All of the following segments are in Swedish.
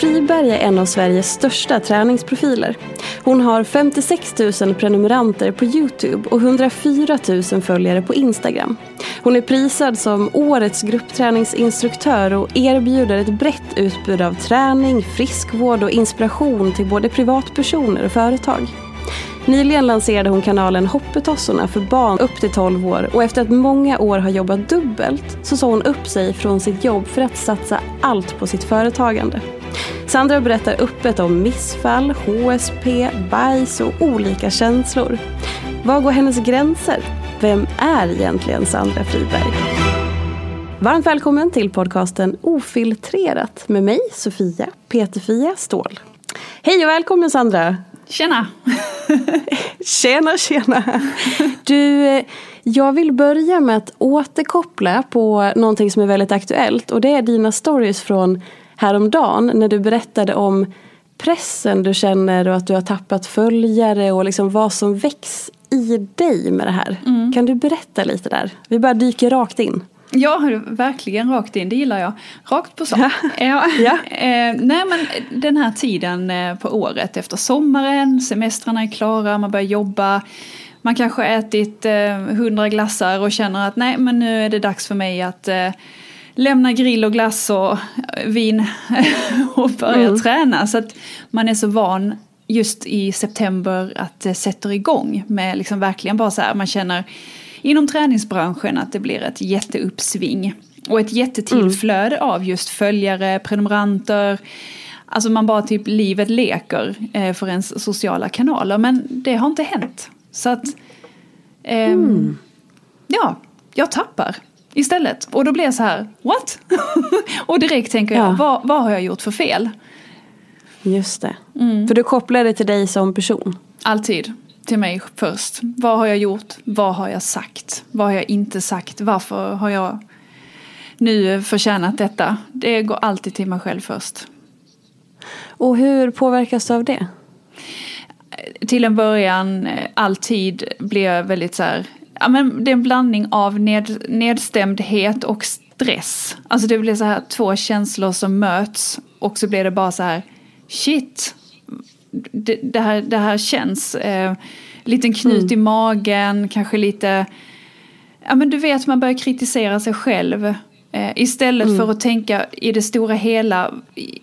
Friberg är en av Sveriges största träningsprofiler. Hon har 56 000 prenumeranter på Youtube och 104 000 följare på Instagram. Hon är prisad som årets gruppträningsinstruktör och erbjuder ett brett utbud av träning, friskvård och inspiration till både privatpersoner och företag. Nyligen lanserade hon kanalen Hoppetossorna för barn upp till 12 år och efter att många år har jobbat dubbelt så sa hon upp sig från sitt jobb för att satsa allt på sitt företagande. Sandra berättar öppet om missfall, HSP, bajs och olika känslor. Var går hennes gränser? Vem är egentligen Sandra Friberg? Varmt välkommen till podcasten Ofiltrerat med mig, Sofia Peterfia Ståhl. Hej och välkommen Sandra! Tjena! Tjena, tjena! Du, eh, jag vill börja med att återkoppla på någonting som är väldigt aktuellt och det är dina stories från häromdagen när du berättade om pressen du känner och att du har tappat följare och liksom vad som väcks i dig med det här. Kan du berätta lite där? Vi bara dyker rakt in. Ja, verkligen rakt in, det gillar jag. Rakt på sak. Ja. Ja. Eh, nej men den här tiden eh, på året efter sommaren, semestrarna är klara, man börjar jobba. Man kanske ätit eh, hundra glassar och känner att nej men nu är det dags för mig att eh, lämna grill och glass och eh, vin och börja träna. Så att man är så van just i september att det sätter igång med liksom verkligen bara så här, man känner inom träningsbranschen att det blir ett jätteuppsving. Och ett jättetillflöde av just följare, prenumeranter. Alltså man bara typ livet leker eh, för ens sociala kanaler. Men det har inte hänt. Så att ehm, ja, jag tappar istället. Och då blir jag så här, what? och direkt tänker jag, Ja. vad, vad har jag gjort för fel? Just det. För du kopplar det till dig som person. Alltid till mig först. Vad har jag gjort? Vad har jag sagt? Vad har jag inte sagt? Varför har jag nu förtjänat detta? Det går alltid till mig själv först. Och hur påverkas du av det? Till en början, eh, alltid blir jag väldigt så här, ja men det är en blandning av ned, nedstämdhet och stress. Alltså det blir så här två känslor som möts och så blir det bara så här, shit, det, det, här, det här känns. Eh, liten knut i magen, kanske lite... Ja men du vet man börjar kritisera sig själv. Eh, istället för att tänka i det stora hela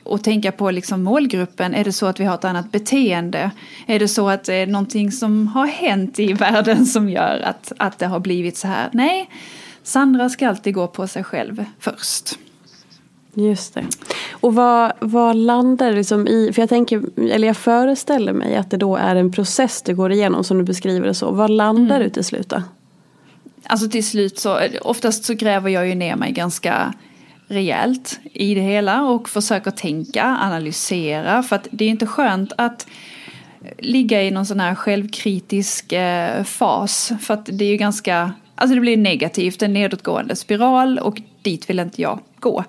och tänka på liksom målgruppen. Är det så att vi har ett annat beteende? Är det så att det är någonting som har hänt i världen som gör att, att det har blivit så här? Nej, Sandra ska alltid gå på sig själv först. Just det. Och vad, vad landar liksom i, för jag tänker, eller jag föreställer mig att det då är en process du går igenom som du beskriver det så. Vad landar du till slut då? Alltså till slut så, oftast så gräver jag ju ner mig ganska rejält i det hela och försöker tänka, analysera. För att det är inte skönt att ligga i någon sån här självkritisk eh, fas. För att det är ju ganska, alltså det blir negativt, en nedåtgående spiral och dit vill inte jag gå.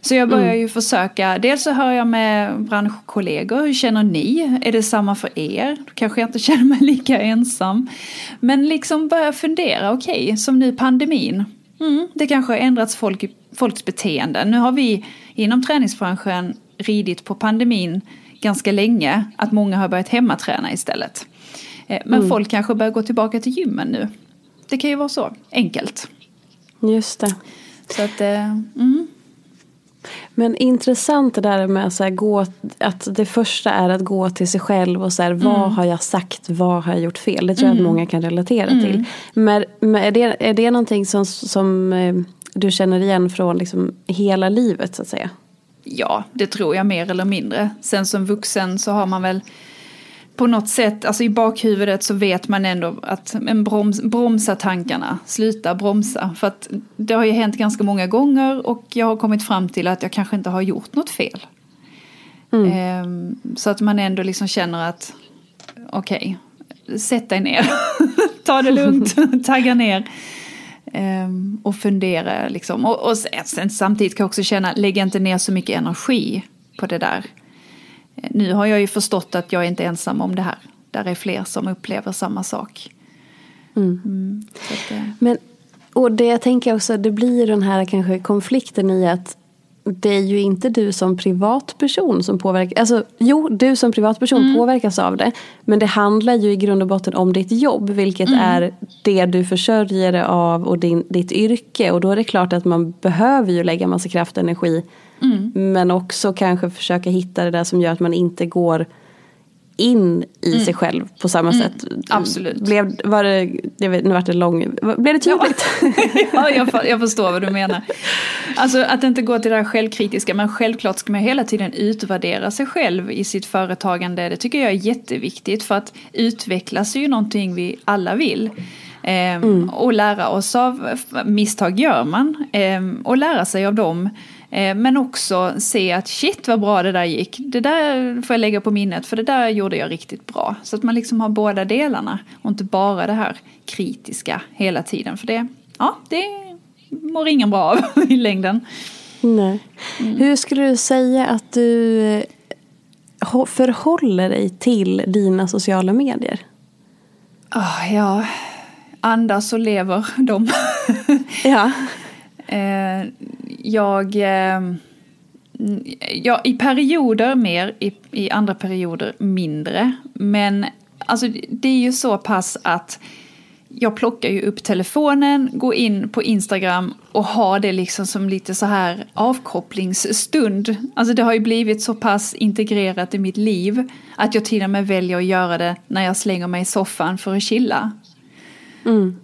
Så jag börjar mm. ju försöka, dels så hör jag med branschkollegor, hur känner ni? Är det samma för er? Då kanske jag inte känner mig lika ensam. Men liksom börja fundera, okej, okay, som nu pandemin. Mm, det kanske har ändrats folk, folks beteende. Nu har vi inom träningsbranschen ridit på pandemin ganska länge, att många har börjat hemmaträna istället. Eh, men mm. folk kanske börjar gå tillbaka till gymmen nu. Det kan ju vara så enkelt. Just det. Så att, eh, mm. Men intressant det där med så gå, att det första är att gå till sig själv och så här, vad mm. har jag sagt, vad har jag gjort fel? Det tror jag mm. att många kan relatera mm. till. Men, men, är, det, är det någonting som, som eh, du känner igen från liksom hela livet så att säga? Ja, det tror jag mer eller mindre. Sen som vuxen så har man väl på något sätt, alltså i bakhuvudet så vet man ändå att en broms, bromsa tankarna, sluta bromsa. För att det har ju hänt ganska många gånger och jag har kommit fram till att jag kanske inte har gjort något fel. Mm. Ehm, så att man ändå liksom känner att okej, okay, sätt dig ner, ta det lugnt, tagga ner. Ehm, och fundera liksom. Och, och sen, samtidigt kan jag också känna, lägg inte ner så mycket energi på det där. Nu har jag ju förstått att jag är inte ensam om det här. Där är fler som upplever samma sak. Mm. Mm, att, eh. Men, och det jag tänker också, det blir den här kanske konflikten i att det är ju inte du som privatperson som påverkas. Alltså, jo, du som privatperson mm. påverkas av det. Men det handlar ju i grund och botten om ditt jobb. Vilket mm. är det du försörjer dig av och din, ditt yrke. Och då är det klart att man behöver ju lägga massa kraft och energi Mm. Men också kanske försöka hitta det där som gör att man inte går in i mm. sig själv på samma mm. sätt. Absolut. Blev, var det, jag vet, nu vart det lång, blev det tydligt? Ja, ja jag, jag, förstår vad du menar. Alltså att inte gå till det här självkritiska men självklart ska man hela tiden utvärdera sig själv i sitt företagande. Det tycker jag är jätteviktigt för att utvecklas är ju någonting vi alla vill. Ehm, mm. Och lära oss av misstag gör man. Ehm, och lära sig av dem. Eh, men också se att shit vad bra det där gick. Det där får jag lägga på minnet för det där gjorde jag riktigt bra. Så att man liksom har båda delarna och inte bara det här kritiska hela tiden. För det, ja, det mår ingen bra av i längden. Nej. Mm. Hur skulle du säga att du eh, förhåller dig till dina sociala medier? Oh, ja, andas och lever de. ja. Eh, jag, eh, ja, i perioder mer, i, i andra perioder mindre. Men alltså, det är ju så pass att jag plockar ju upp telefonen, går in på Instagram och har det liksom som lite så här avkopplingsstund. Alltså det har ju blivit så pass integrerat i mitt liv att jag till och med väljer att göra det när jag slänger mig i soffan för att chilla. Mm.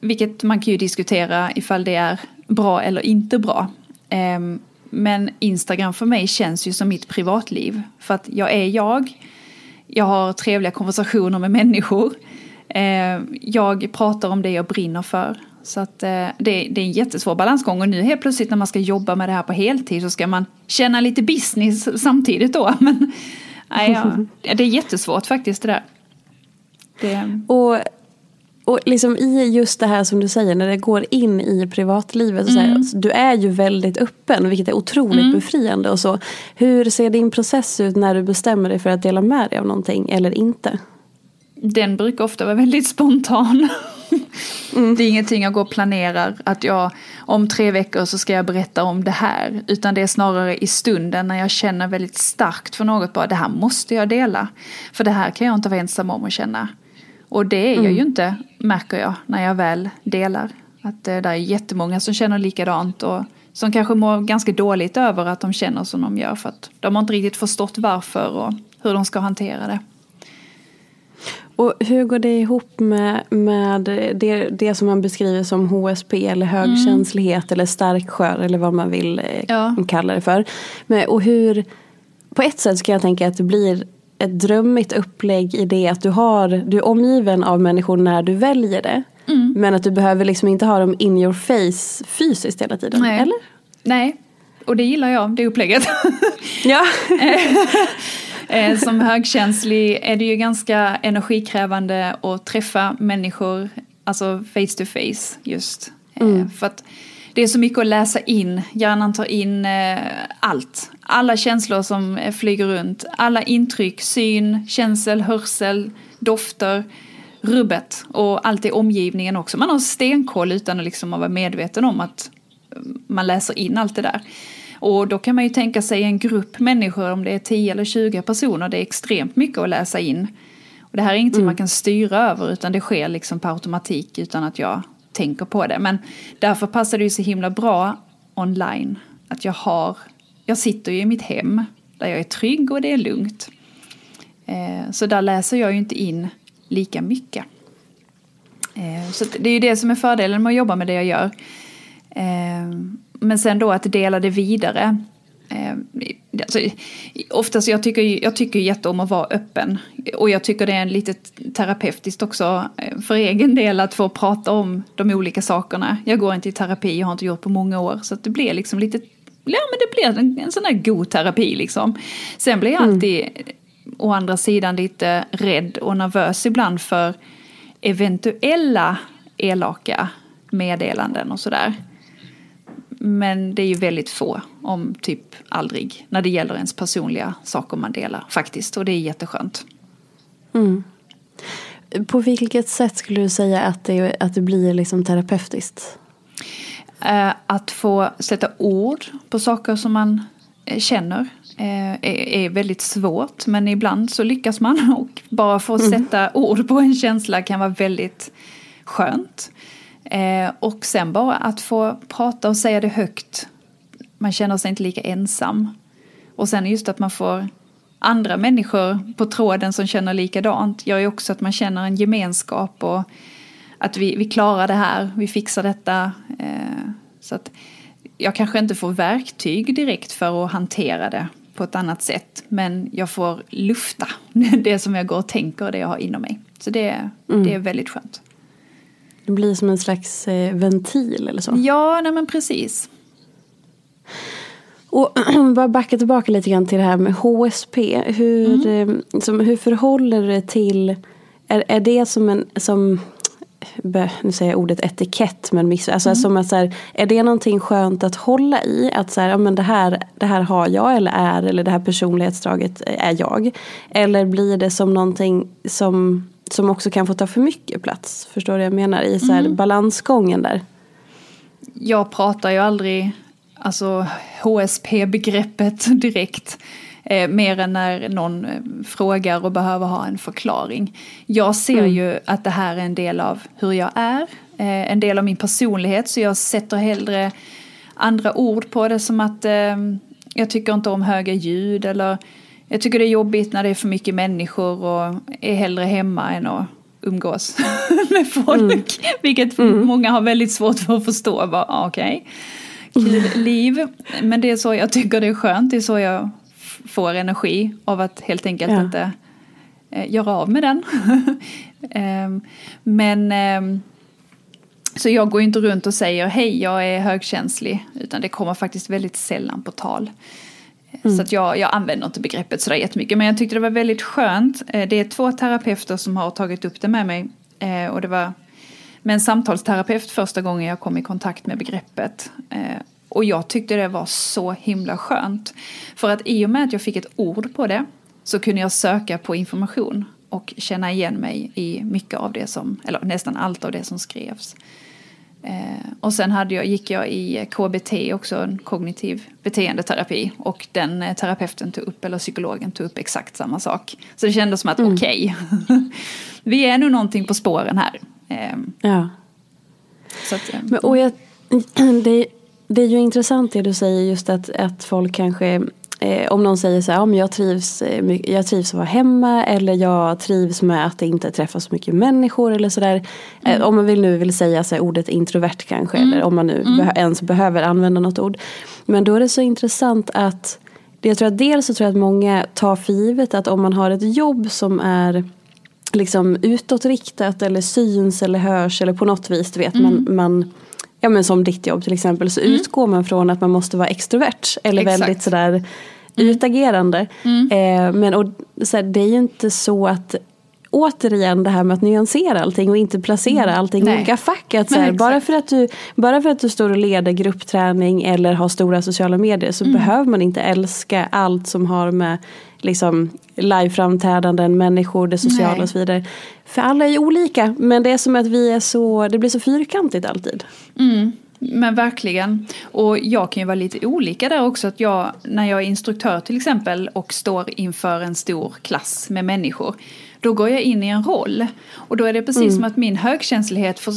Vilket man kan ju diskutera ifall det är bra eller inte bra. Ehm, men Instagram för mig känns ju som mitt privatliv. För att jag är jag. Jag har trevliga konversationer med människor. Ehm, jag pratar om det jag brinner för. Så att eh, det, det är en jättesvår balansgång och nu helt plötsligt när man ska jobba med det här på heltid så ska man känna lite business samtidigt då. Men nej, ja, det är jättesvårt faktiskt det där. Det... Och och liksom i just det här som du säger när det går in i privatlivet. Mm. Så här, mm. du är ju väldigt öppen vilket är otroligt mm. befriande. Och så. Hur ser din process ut när du bestämmer dig för att dela med dig av någonting eller inte? Den brukar ofta vara väldigt spontan. Mm. Det är ingenting jag går och planerar att jag om tre veckor så ska jag berätta om det här. Utan det är snarare i stunden när jag känner väldigt starkt för något bara det här måste jag dela. För det här kan jag inte vara ensam om att känna. Och det är jag mm. ju inte, märker jag, när jag väl delar. Att det där är jättemånga som känner likadant och som kanske mår ganska dåligt över att de känner som de gör. För att de har inte riktigt förstått varför och hur de ska hantera det. Och hur går det ihop med, med det, det som man beskriver som HSP eller högkänslighet mm. eller starkskör eller vad man vill eh, ja. kalla det för. Men, och hur, på ett sätt ska jag tänka att det blir ett drömmigt upplägg i det att du, har, du är omgiven av människor när du väljer det. Mm. Men att du behöver liksom inte ha dem in your face fysiskt hela tiden. Nej. Eller? Nej, och det gillar jag, det upplägget. Ja. Eh, Som högkänslig är det ju ganska energikrävande att träffa människor, alltså face to face just. Eh, För att det är så mycket att läsa in, hjärnan tar in eh, allt. Alla känslor som flyger runt, alla intryck, syn, känsel, hörsel, dofter, rubbet och allt i omgivningen också. Man har stenkoll utan att liksom vara medveten om att eh, man läser in allt det där. Och då kan man ju tänka sig en grupp människor, om det är 10 eller 20 personer, det är extremt mycket att läsa in. Och det här är ingenting man kan styra över utan det sker liksom på automatik utan att jag tänker på det. Men därför passar det ju så himla bra online. Att jag har, jag sitter ju i mitt hem där jag är trygg och det är lugnt. Eh, så där läser jag ju inte in lika mycket. Eh, så det är ju det som är fördelen med att jobba med det jag gör. Eh, men sen då att dela det vidare. Alltså, oftast jag tycker jag tycker jätte om att vara öppen. Och jag tycker det är lite terapeutiskt också för egen del att få prata om de olika sakerna. Jag går inte i terapi, jag har inte gjort på många år. Så att det blir liksom lite, ja men det blir en, en sån här god terapi liksom. Sen blir jag alltid å andra sidan lite rädd och nervös ibland för eventuella elaka meddelanden och sådär. Men det är ju väldigt få, om typ aldrig, när det gäller ens personliga saker man delar faktiskt. Och det är jätteskönt. På vilket sätt skulle du säga att det, att det blir liksom terapeutiskt? Eh, Att få sätta ord på saker som man eh, känner eh, är, väldigt svårt. Men ibland så lyckas man och bara få sätta ord på en känsla kan vara väldigt skönt. Och sen bara att få prata och säga det högt. Man känner sig inte lika ensam. Och sen just att man får andra människor på tråden som känner likadant gör ju också att man känner en gemenskap och att vi, vi klarar det här, vi fixar detta. Eh, så att jag kanske inte får verktyg direkt för att hantera det på ett annat sätt. Men jag får lufta det som jag går och tänker och det jag har inom mig. Så det, det är väldigt skönt. Det blir som en slags eh, ventil eller så. Ja, nej men precis. Och bara backa tillbaka lite grann till det här med HSP. Hur, eh, som, hur förhåller det till, är, är det som en, som, nu säger jag ordet etikett men miss, alltså som att så här, är det någonting skönt att hålla i? Att så här, ja, men det, här, det här har jag eller är eller det här personlighetsdraget är jag. Eller blir det som någonting som, som också kan få ta för mycket plats? Förstår du vad jag menar? I så här, balansgången där. jag pratar ju aldrig alltså HSP-begreppet direkt. Eh, mer än när någon eh, frågar och behöver ha en förklaring. Jag ser ju att det här är en del av hur jag är, eh, en del av min personlighet. Så jag sätter hellre andra ord på det som att eh, jag tycker inte om höga ljud eller jag tycker det är jobbigt när det är för mycket människor och är hellre hemma än att umgås med folk. Vilket många har väldigt svårt för att förstå. Ah, Okej, kul liv. Men det är så jag tycker det är skönt. Det är så jag får energi av att helt enkelt Ja. inte eh, göra av med den. Ehm, men ehm, så jag går inte runt och säger hej jag är högkänslig. Utan det kommer faktiskt väldigt sällan på tal. Så att jag, jag använder inte begreppet sådär jättemycket. Men jag tyckte det var väldigt skönt. Eh, Det är två terapeuter som har tagit upp det med mig. Eh, Och det var med en samtalsterapeut första gången jag kom i kontakt med begreppet. Och jag tyckte det var så himla skönt. För att i och med att jag fick ett ord på det så kunde jag söka på information och känna igen mig i mycket av det som, eller nästan allt av det som skrevs. Eh, och sen hade jag, gick jag i KBT också, en kognitiv beteendeterapi. Och den eh, terapeuten tog upp, eller psykologen tog upp exakt samma sak. Så det kändes som att okej, vi är nog någonting på spåren här. Eh, Ja. att, eh, Men, och jag, det, det är ju intressant det du säger just att, att folk kanske eh, om någon säger så här, men jag, trivs, eh, jag trivs att vara hemma eller jag trivs med att inte träffas så mycket människor eller sådär. Eh, om man vill nu vill säga så här, ordet introvert kanske eller om man nu beh- ens behöver använda något ord. Men då är det så intressant att jag tror att dels så tror jag att många tar för givet att om man har ett jobb som är liksom utåtriktat eller syns eller hörs eller på något vis. Du vet, man, man, ja, men som ditt jobb till exempel så utgår man från att man måste vara extrovert eller Exakt. väldigt sådär utagerande. Eh, men och, så här, det är ju inte så att Återigen det här med att nyansera allting och inte placera allting i olika fack. Att så Men här, exakt. bara, för att du, bara för att du står och leder gruppträning eller har stora sociala medier så behöver man inte älska allt som har med liksom, liveframträdanden, människor, det sociala Nej. och så vidare. För alla är ju olika men det är som att vi är så, det blir så fyrkantigt alltid. Mm, men verkligen. Och jag kan ju vara lite olika där också. Att jag, när jag är instruktör till exempel och står inför en stor klass med människor. Då går jag in i en roll. Och då är det precis som att min högkänslighet får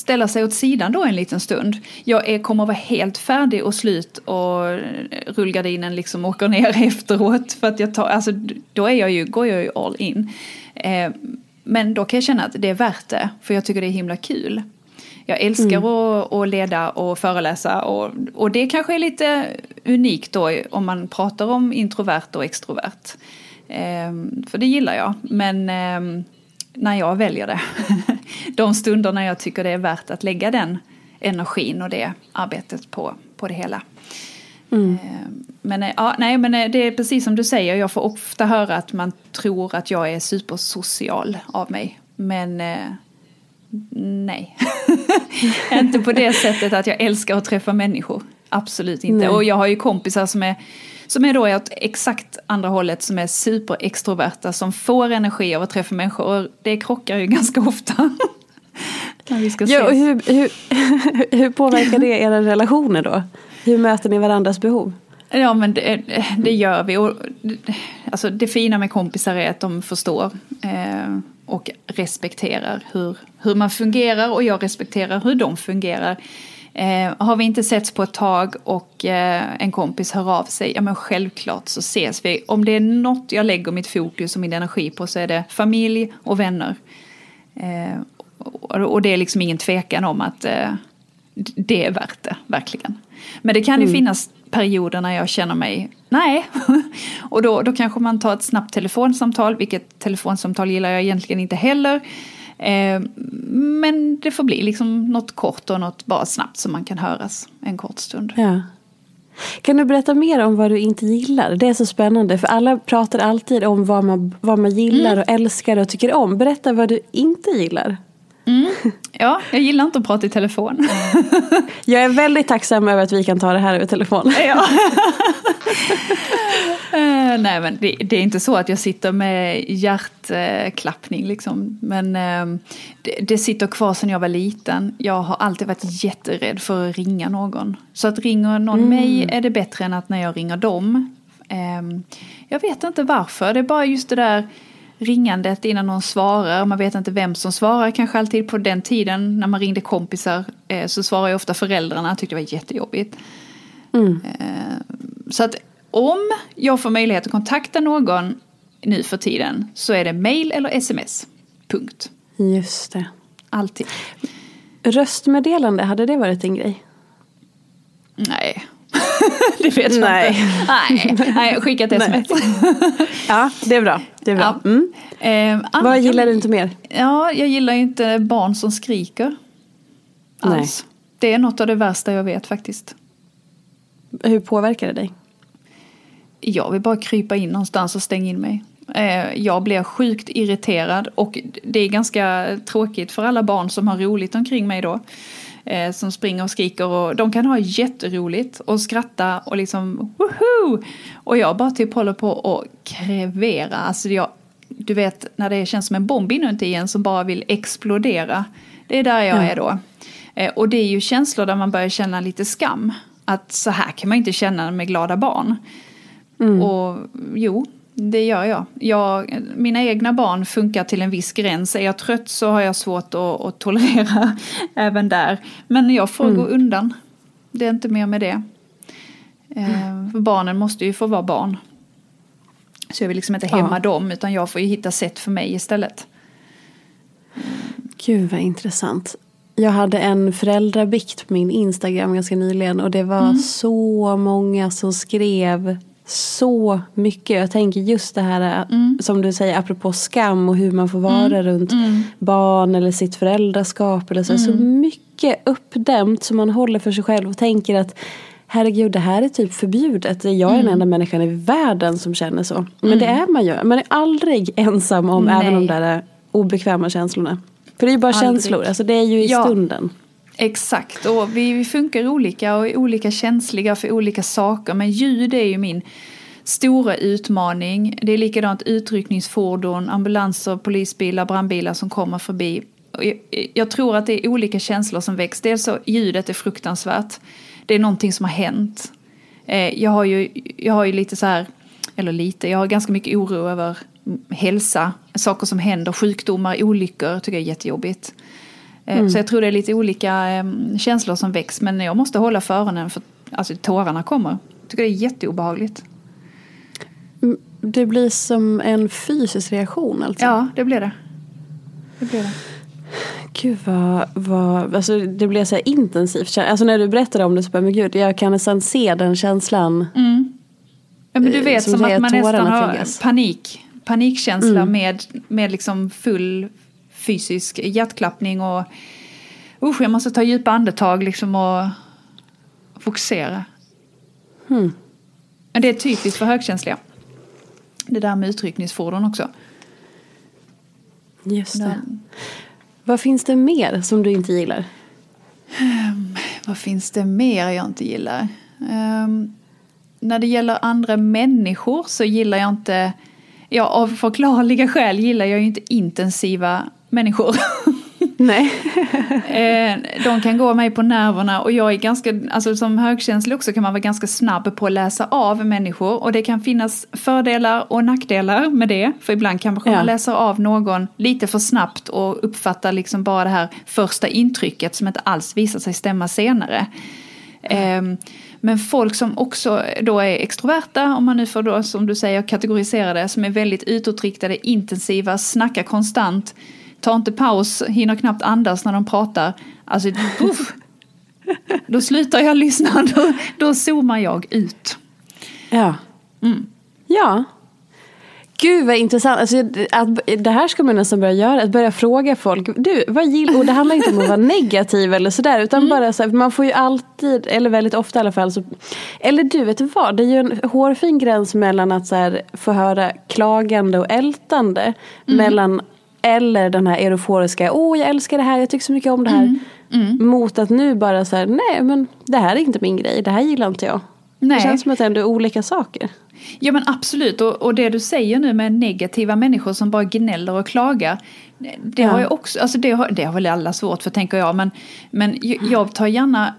ställa sig åt sidan då en liten stund. Jag är, kommer vara helt färdig och slut och rullgardinen liksom åker ner efteråt. För att jag tar, alltså då är jag ju, går jag ju all in. Eh, men då kan jag känna att det är värt det. För jag tycker det är himla kul. Jag älskar att, att leda och föreläsa och, och det kanske är lite unikt då om man pratar om introvert och extrovert. Ehm, för det gillar jag, men ehm, när jag väljer det, de stunder när jag tycker det är värt att lägga den energin och det arbetet på, på det hela. Ehm, Men, eh, ja, nej, men eh, det är precis som du säger, jag får ofta höra att man tror att jag är supersocial av mig. Men eh, nej. inte på det sättet att jag älskar att träffa människor. Absolut inte. Nej. Och jag har ju kompisar som är, som är då åt exakt andra hållet som är superextroverta som får energi av att träffa människor. Och det krockar ju ganska ofta. Vi ska Ja, och hur, hur, hur påverkar det era relationer då? Hur möter ni varandras behov? Ja men det, det gör vi. Och, alltså, det fina med kompisar är att de förstår eh, och respekterar hur, hur man fungerar och jag respekterar hur de fungerar. Eh, har vi inte setts på ett tag och eh, en kompis hör av sig, ja men självklart så ses vi. Om det är något jag lägger mitt fokus och min energi på så är det familj och vänner. Eh, och, det är liksom ingen tvekan om att eh, det är värt det, verkligen. Men det kan ju finnas perioder när jag känner mig, nej. och då, då kanske man tar ett snabbt telefonsamtal, vilket telefonsamtal gillar jag egentligen inte heller. Eh, men det får bli liksom något kort och något bara snabbt som man kan höras en kort stund. Ja. Kan du berätta mer om vad du inte gillar? Det är så spännande för alla pratar alltid om vad man, vad man gillar och älskar och tycker om. Berätta vad du inte gillar. Ja, jag gillar inte att prata i telefon. Jag är väldigt tacksam över att vi kan ta det här över telefon. Ja. Eh, nej men det, det är inte så att jag sitter med hjärtklappning liksom. Men eh, det, det sitter kvar sedan jag var liten. Jag har alltid varit jätterädd för att ringa någon. Så att ringer någon mig är det bättre än att när jag ringer dem. Eh, jag vet inte varför. Det är bara just det där ringandet innan någon svarar. Man vet inte vem som svarar. Kanske alltid på den tiden när man ringde kompisar eh, så svarar ju ofta föräldrarna. Jag tyckte det var jättejobbigt. Eh, Så att om jag får möjlighet att kontakta någon nu för tiden så är det mail eller sms. Punkt. Just det. Alltid. Röstmeddelande, hade det varit en grej? Nej. det vet jag Nej. inte. Nej, nej skicka ett sms. Ja, det är bra. Det är bra. Ja. Mm. Eh, Vad gillar du inte mer? Ja, jag gillar inte barn som skriker. Alls. Det är något av det värsta jag vet faktiskt. Hur påverkar det dig? Jag vill bara krypa in någonstans och stänga in mig. Eh, Jag blir sjukt irriterad och det är ganska tråkigt för alla barn som har roligt omkring mig då. Eh, Som springer och skriker och de kan ha jätteroligt och skratta och liksom woho! Och jag bara typ håller på att krevera. Alltså jag, du vet när det känns som en bomb inuti en som bara vill explodera. Det är där jag är då. Eh, Och det är ju känslor där man börjar känna lite skam. Att så här kan man inte känna med glada barn. Och jo, det gör jag. jag. Mina egna barn funkar till en viss gräns. Är jag trött så har jag svårt att, att tolerera även där. Men jag får gå undan. Det är inte mer med det. Eh, för barnen måste ju få vara barn. Så jag vill liksom inte hämma dem utan jag får ju hitta sätt för mig istället. Gud vad intressant. Jag hade en föräldrabikt på min Instagram ganska nyligen och det var så många som skrev så mycket. Jag tänker just det här mm. som du säger apropå skam och hur man får vara mm. runt mm. barn eller sitt föräldraskap. Eller så. så mm. mycket uppdämt som man håller för sig själv och tänker att herregud det här är typ förbjudet. Jag är mm. den enda människan i världen som känner så. Men det mm. är man ju. Man är aldrig ensam om Nej. även de där obekväma känslorna. För det är ju bara aldrig. känslor, alltså det är ju i ja. stunden. Exakt, och vi, vi funkar olika och är olika känsliga för olika saker. Men ljud är ju min stora utmaning. Det är likadant utryckningsfordon, ambulanser, polisbilar, brandbilar som kommer förbi. Jag, jag tror att det är olika känslor som väcks. Dels så ljudet är fruktansvärt. Det är någonting som har hänt. Eh, jag har ju, jag har ju lite så här, eller lite, jag har ganska mycket oro över hälsa, saker som händer, sjukdomar, olyckor, tycker jag är jättejobbigt. Eh, mm. Så jag tror det är lite olika eh, känslor som väcks. Men jag måste hålla för öronen för alltså, tårarna kommer. Jag tycker det är jätteobehagligt. Mm, det blir som en fysisk reaktion alltså? Ja, det blir det. det, blir det. Gud vad, vad alltså det blev så intensivt. Alltså när du berättade om det så bara, men gud, jag kan nästan se den känslan. Mm. Ja men du vet som, som att man nästan har panik. Panikkänsla mm. med, med liksom full fysisk hjärtklappning och usch, jag måste ta djupa andetag liksom och fokusera. Hmm. Det är typiskt för högkänsliga. Det där med utryckningsfordon också. Just det. Den. Vad finns det mer som du inte gillar? Um, vad finns det mer jag inte gillar? Um, när det gäller andra människor så gillar jag inte, ja av förklarliga skäl gillar jag ju inte intensiva människor. Nej. Eh, de kan gå mig på nerverna och jag är ganska, alltså som högkänslig också kan man vara ganska snabb på att läsa av människor och det kan finnas fördelar och nackdelar med det. För ibland kanske ja. man läser av någon lite för snabbt och uppfattar liksom bara det här första intrycket som inte alls visar sig stämma senare. Mm. Men folk som också då är extroverta, om man nu får då som du säger kategorisera det, som är väldigt utåtriktade, intensiva, snackar konstant tar inte paus, hinner knappt andas när de pratar. Alltså, uff, då slutar jag lyssna, då, då zoomar jag ut. Ja. Mm. Ja. Gud vad intressant. Alltså, att, det här ska man nästan börja göra. Att börja fråga folk. Du, vad gillar Och det handlar inte om att vara negativ eller sådär. Utan mm. bara så här, man får ju alltid, eller väldigt ofta i alla fall. Så, eller du, vet du vad? Det är ju en hårfin gräns mellan att så här, få höra klagande och ältande. Mm. Mellan eller den här euforiska, åh jag älskar det här, jag tycker så mycket om det här. Mm. Mm. Mot att nu bara så här, nej men det här är inte min grej, det här gillar inte jag. Nej. Det känns som att det ändå är olika saker. Ja men absolut, och, och det du säger nu med negativa människor som bara gnäller och klagar. Det ja. har jag också, alltså det har, det har väl alla svårt för tänker jag, men, men jag tar gärna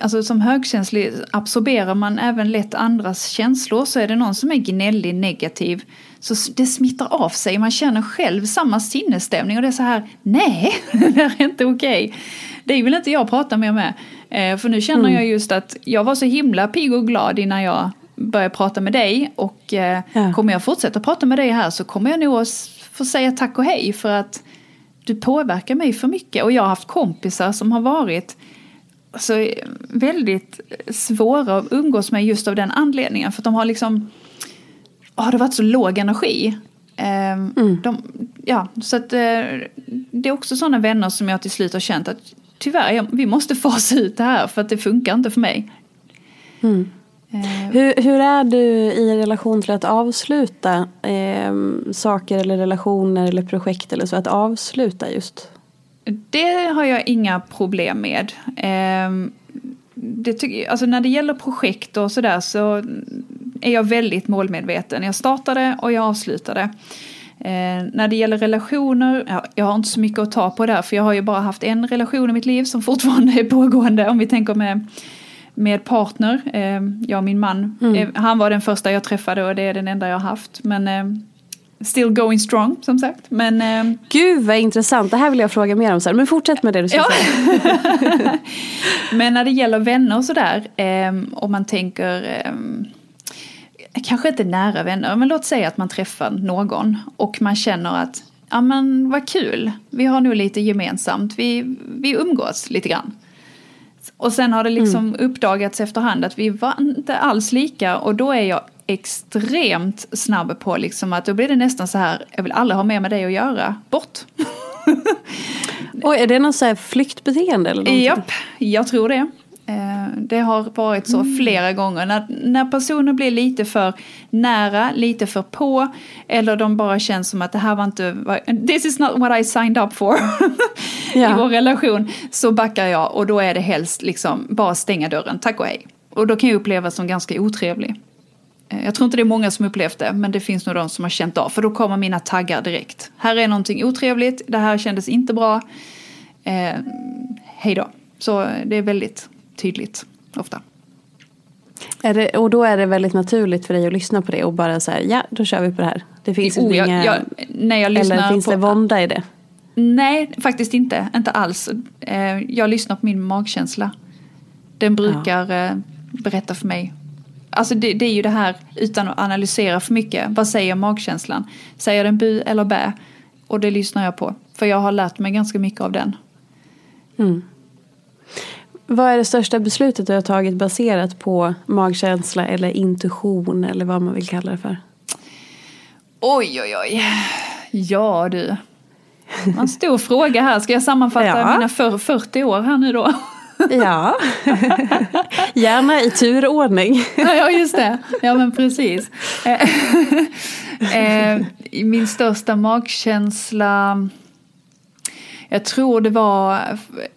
alltså som högkänslig absorberar man även lätt andras känslor. Så är det någon som är gnällig, negativ, så det smittar av sig. Man känner själv samma sinnesstämning och det är så här, nej, det är inte okej. Okay. Det vill inte jag prata mer med. Eh, för nu känner mm. jag just att jag var så himla pigg och glad innan jag började prata med dig. Och eh, ja. kommer jag fortsätta prata med dig här så kommer jag nog att få säga tack och hej för att du påverkar mig för mycket. Och jag har haft kompisar som har varit alltså, väldigt svåra att umgås med just av den anledningen. För att de har liksom, har det varit så låg energi. Eh, mm. de, ja, så att, eh, det är också sådana vänner som jag till slut har känt att tyvärr, jag, vi måste fasa ut det här för att det funkar inte för mig. Mm. Eh. Hur, hur, är du i relation till att avsluta eh, saker eller relationer eller projekt eller så? Att avsluta just? Det har jag inga problem med. Eh, det alltså när det gäller projekt och sådär så är jag väldigt målmedveten. Jag startade och jag avslutade. Eh, när det gäller relationer, ja, jag har inte så mycket att ta på där för jag har ju bara haft en relation i mitt liv som fortfarande är pågående om vi tänker med, med partner. Eh, jag och min man, mm. eh, han var den första jag träffade och det är den enda jag har haft. Men eh, Still going strong som sagt. Men, eh, Gud vad intressant, det här vill jag fråga mer om sen. Men fortsätt med det du ska ja. säga. men när det gäller vänner och sådär, eh, om man tänker eh, kanske inte nära vänner, men låt säga att man träffar någon och man känner att ja men vad kul, vi har nog lite gemensamt, vi, vi umgås lite grann. Och sen har det liksom mm. uppdagats efterhand att vi var inte alls lika och då är jag extremt snabb på liksom att då blir det nästan så här, jag vill aldrig ha mer med dig att göra, bort. Och är det något så här flyktbeteende eller någonting? Japp, jag tror det. Det har varit så flera gånger. När, när personer blir lite för nära, lite för på. Eller de bara känns som att det här var inte, this is not what I signed up for. I Ja. vår relation. Så backar jag och då är det helst liksom bara stänga dörren, tack och hej. Och då kan jag upplevas som ganska otrevlig. Eh, Jag tror inte det är många som upplevt det, men det finns nog de som har känt av. För då kommer mina taggar direkt. Här är någonting otrevligt, det här kändes inte bra. Eh, hej då. Så det är väldigt tydligt ofta. Det, och då är det väldigt naturligt för dig att lyssna på det och bara så här, ja då kör vi på det här. Det finns Oh, jag, inga, jag, när jag lyssnar eller finns på, det vånda i det? Nej, faktiskt inte. Inte alls. Eh, jag lyssnar på min magkänsla. Den brukar eh, berätta för mig. Alltså det, det är ju det här utan att analysera för mycket. Vad säger magkänslan? Säger den bu eller bä? Och det lyssnar jag på. För jag har lärt mig ganska mycket av den. Vad är det största beslutet du har tagit baserat på magkänsla eller intuition eller vad man vill kalla det för? Oj, oj, oj. Ja du. En stor fråga här. Ska jag sammanfatta Ja. mina för 40 år här nu då? Ja, gärna i turordning. Ja, just det. Ja, men precis. Eh, eh, Min största magkänsla... Jag tror det var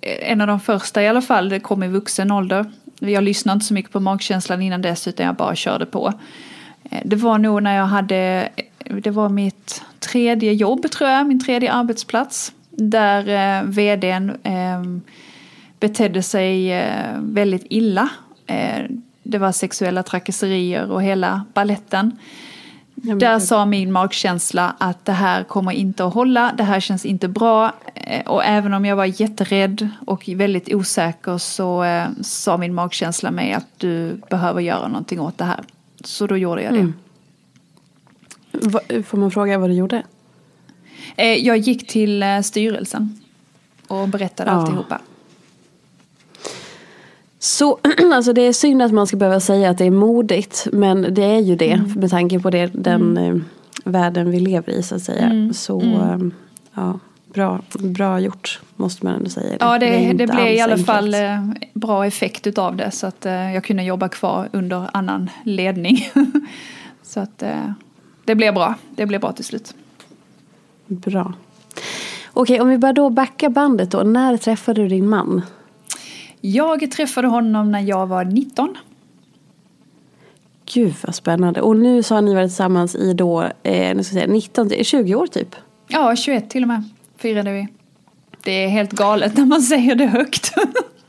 en av de första i alla fall. Det kom i vuxen ålder. Jag lyssnade inte så mycket på magkänslan innan dess utan jag bara körde på. Eh, det var nog när jag hade... Eh, det var mitt tredje jobb tror jag, min tredje arbetsplats. Där eh, vdn eh, betedde sig eh, väldigt illa. Eh, det var sexuella trakasserier och hela balletten. Där sa min magkänsla att det här kommer inte att hålla, det här känns inte bra. Eh, Och även om jag var jätterädd och väldigt osäker så eh, sa min magkänsla mig att du behöver göra någonting åt det här. Så då gjorde jag det. Mm. Va- Får man fråga vad du gjorde? Eh, Jag gick till eh, styrelsen och berättade Ja. alltihopa. Så alltså det är synd att man ska behöva säga att det är modigt. Men det är ju det Mm. med tanke på det, den eh, världen vi lever i så att säga. Mm. Så eh, ja, bra, bra gjort måste man ändå säga. Ja, det, inte det blev i alla enkelt. fall eh, bra effekt utav det så att eh, jag kunde jobba kvar under annan ledning. så att det blev bra. Det blev bra till slut. Bra. Okej, om vi bara då backa bandet då. När träffade du din man? Jag träffade honom när jag var 19. Gud vad spännande. Och nu så har ni varit tillsammans i då, eh, nu ska jag säga, 19, till 20 år typ. Ja, 21 till och med firade vi. Det är helt galet när man säger det högt.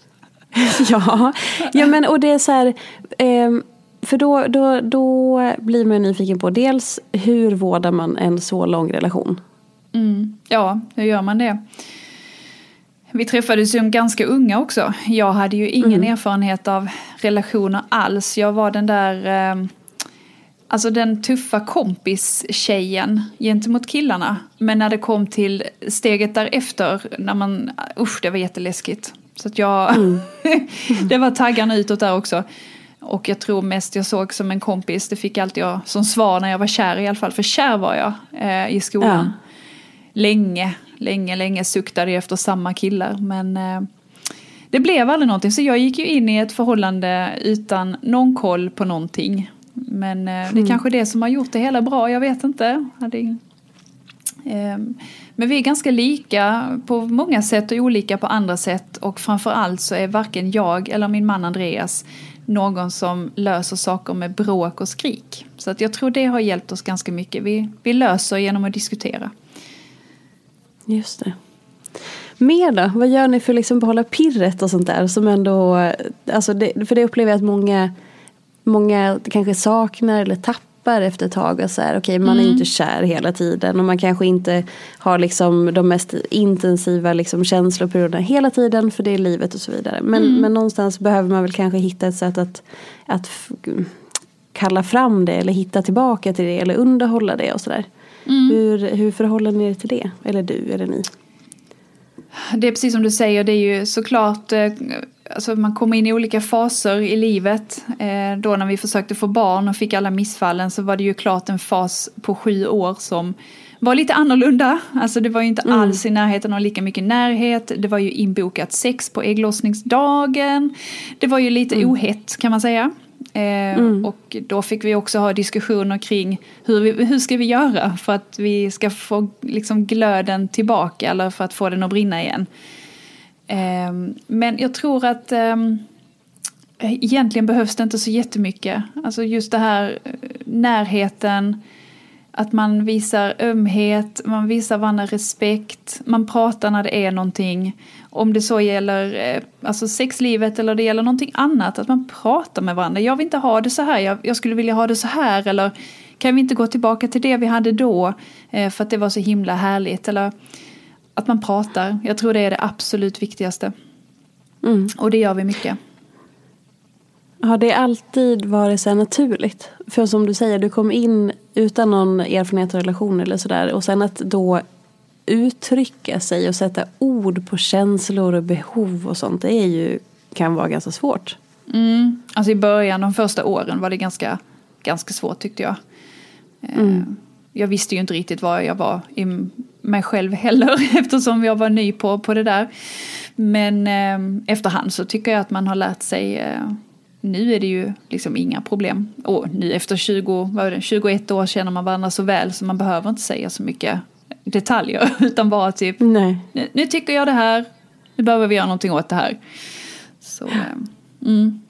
ja. ja, men och det är så här. ehm, för då, då, då blir man ju nyfiken på dels hur vårdar man en så lång relation? Mm, ja, hur gör man det? Vi träffades ju ganska unga också. Jag hade ju ingen erfarenhet av relationer alls. Jag var den där, eh, alltså den tuffa kompis-tjejen gentemot killarna. Men när det kom till steget därefter, när man, usch det var jätteläskigt. Så att jag, det var taggarna utåt där också. Och jag tror mest jag såg som en kompis, det fick alltid jag som svar när jag var kär i alla fall. För kär var jag eh, i skolan Ja. Länge, länge, länge suktade efter samma killar. Men eh, det blev aldrig någonting. Så jag gick ju in i ett förhållande utan någon koll på någonting. Men eh, det är kanske det som har gjort det hela bra, jag vet inte. Ehm, Men vi är ganska lika på många sätt och olika på andra sätt. Och framförallt så är varken jag eller min man Andreas någon som löser saker med bråk och skrik. Så att jag tror det har hjälpt oss ganska mycket. Vi, vi löser genom att diskutera. Just det. Mer då? Vad gör ni för att liksom behålla pirret och sånt där? Som ändå, alltså det, för det upplever jag att många, många kanske saknar eller tappar efter ett tag. Och så här, okej, man är ju inte kär hela tiden och man kanske inte har liksom de mest intensiva liksom känsloperioderna hela tiden för det är livet och så vidare. Men, men någonstans behöver man väl kanske hitta ett sätt att, att kalla fram det eller hitta tillbaka till det eller underhålla det och sådär. Hur, hur förhåller ni er till det? Eller du eller ni? Det är precis som du säger, det är ju såklart, eh, alltså man kommer in i olika faser i livet. Eh, då när vi försökte få barn och fick alla missfallen så var det ju klart en fas på sju år som var lite annorlunda. Alltså det var ju inte mm. alls i närheten av lika mycket närhet. Det var ju inbokat sex på ägglossningsdagen. Det var ju lite mm. ohett kan man säga. Eh, mm. Och då fick vi också ha diskussioner kring hur, vi, hur ska vi göra för att vi ska få liksom glöden tillbaka eller för att få den att brinna igen. Eh, men jag tror att eh, egentligen behövs det inte så jättemycket. Alltså just det här eh, närheten, att man visar ömhet, man visar varandra respekt, man pratar när det är någonting. Om det så gäller eh, alltså sexlivet eller det gäller någonting annat, att man pratar med varandra. Jag vill inte ha det så här, jag, jag skulle vilja ha det så här. Eller kan vi inte gå tillbaka till det vi hade då, eh, för att det var så himla härligt. Eller att man pratar, jag tror det är det absolut viktigaste. Mm. Och det gör vi mycket. Har det alltid varit så naturligt? För som du säger, du kom in utan någon erfarenhet och relation eller sådär. Och sen att då uttrycka sig och sätta ord på känslor och behov och sånt. Det är ju, kan vara ganska svårt. Mm. Alltså i början, de första åren var det ganska, ganska svårt tyckte jag. Eh, mm. Jag visste ju inte riktigt var jag var i mig själv heller eftersom jag var ny på, på det där. Men eh, efterhand så tycker jag att man har lärt sig eh, nu är det ju liksom inga problem. Och nu efter 20, vad det, 21 år känner man varandra så väl så man behöver inte säga så mycket detaljer. Utan bara typ, Nej. Nu, nu tycker jag det här, nu behöver vi göra någonting åt det här. Så, eh, mm.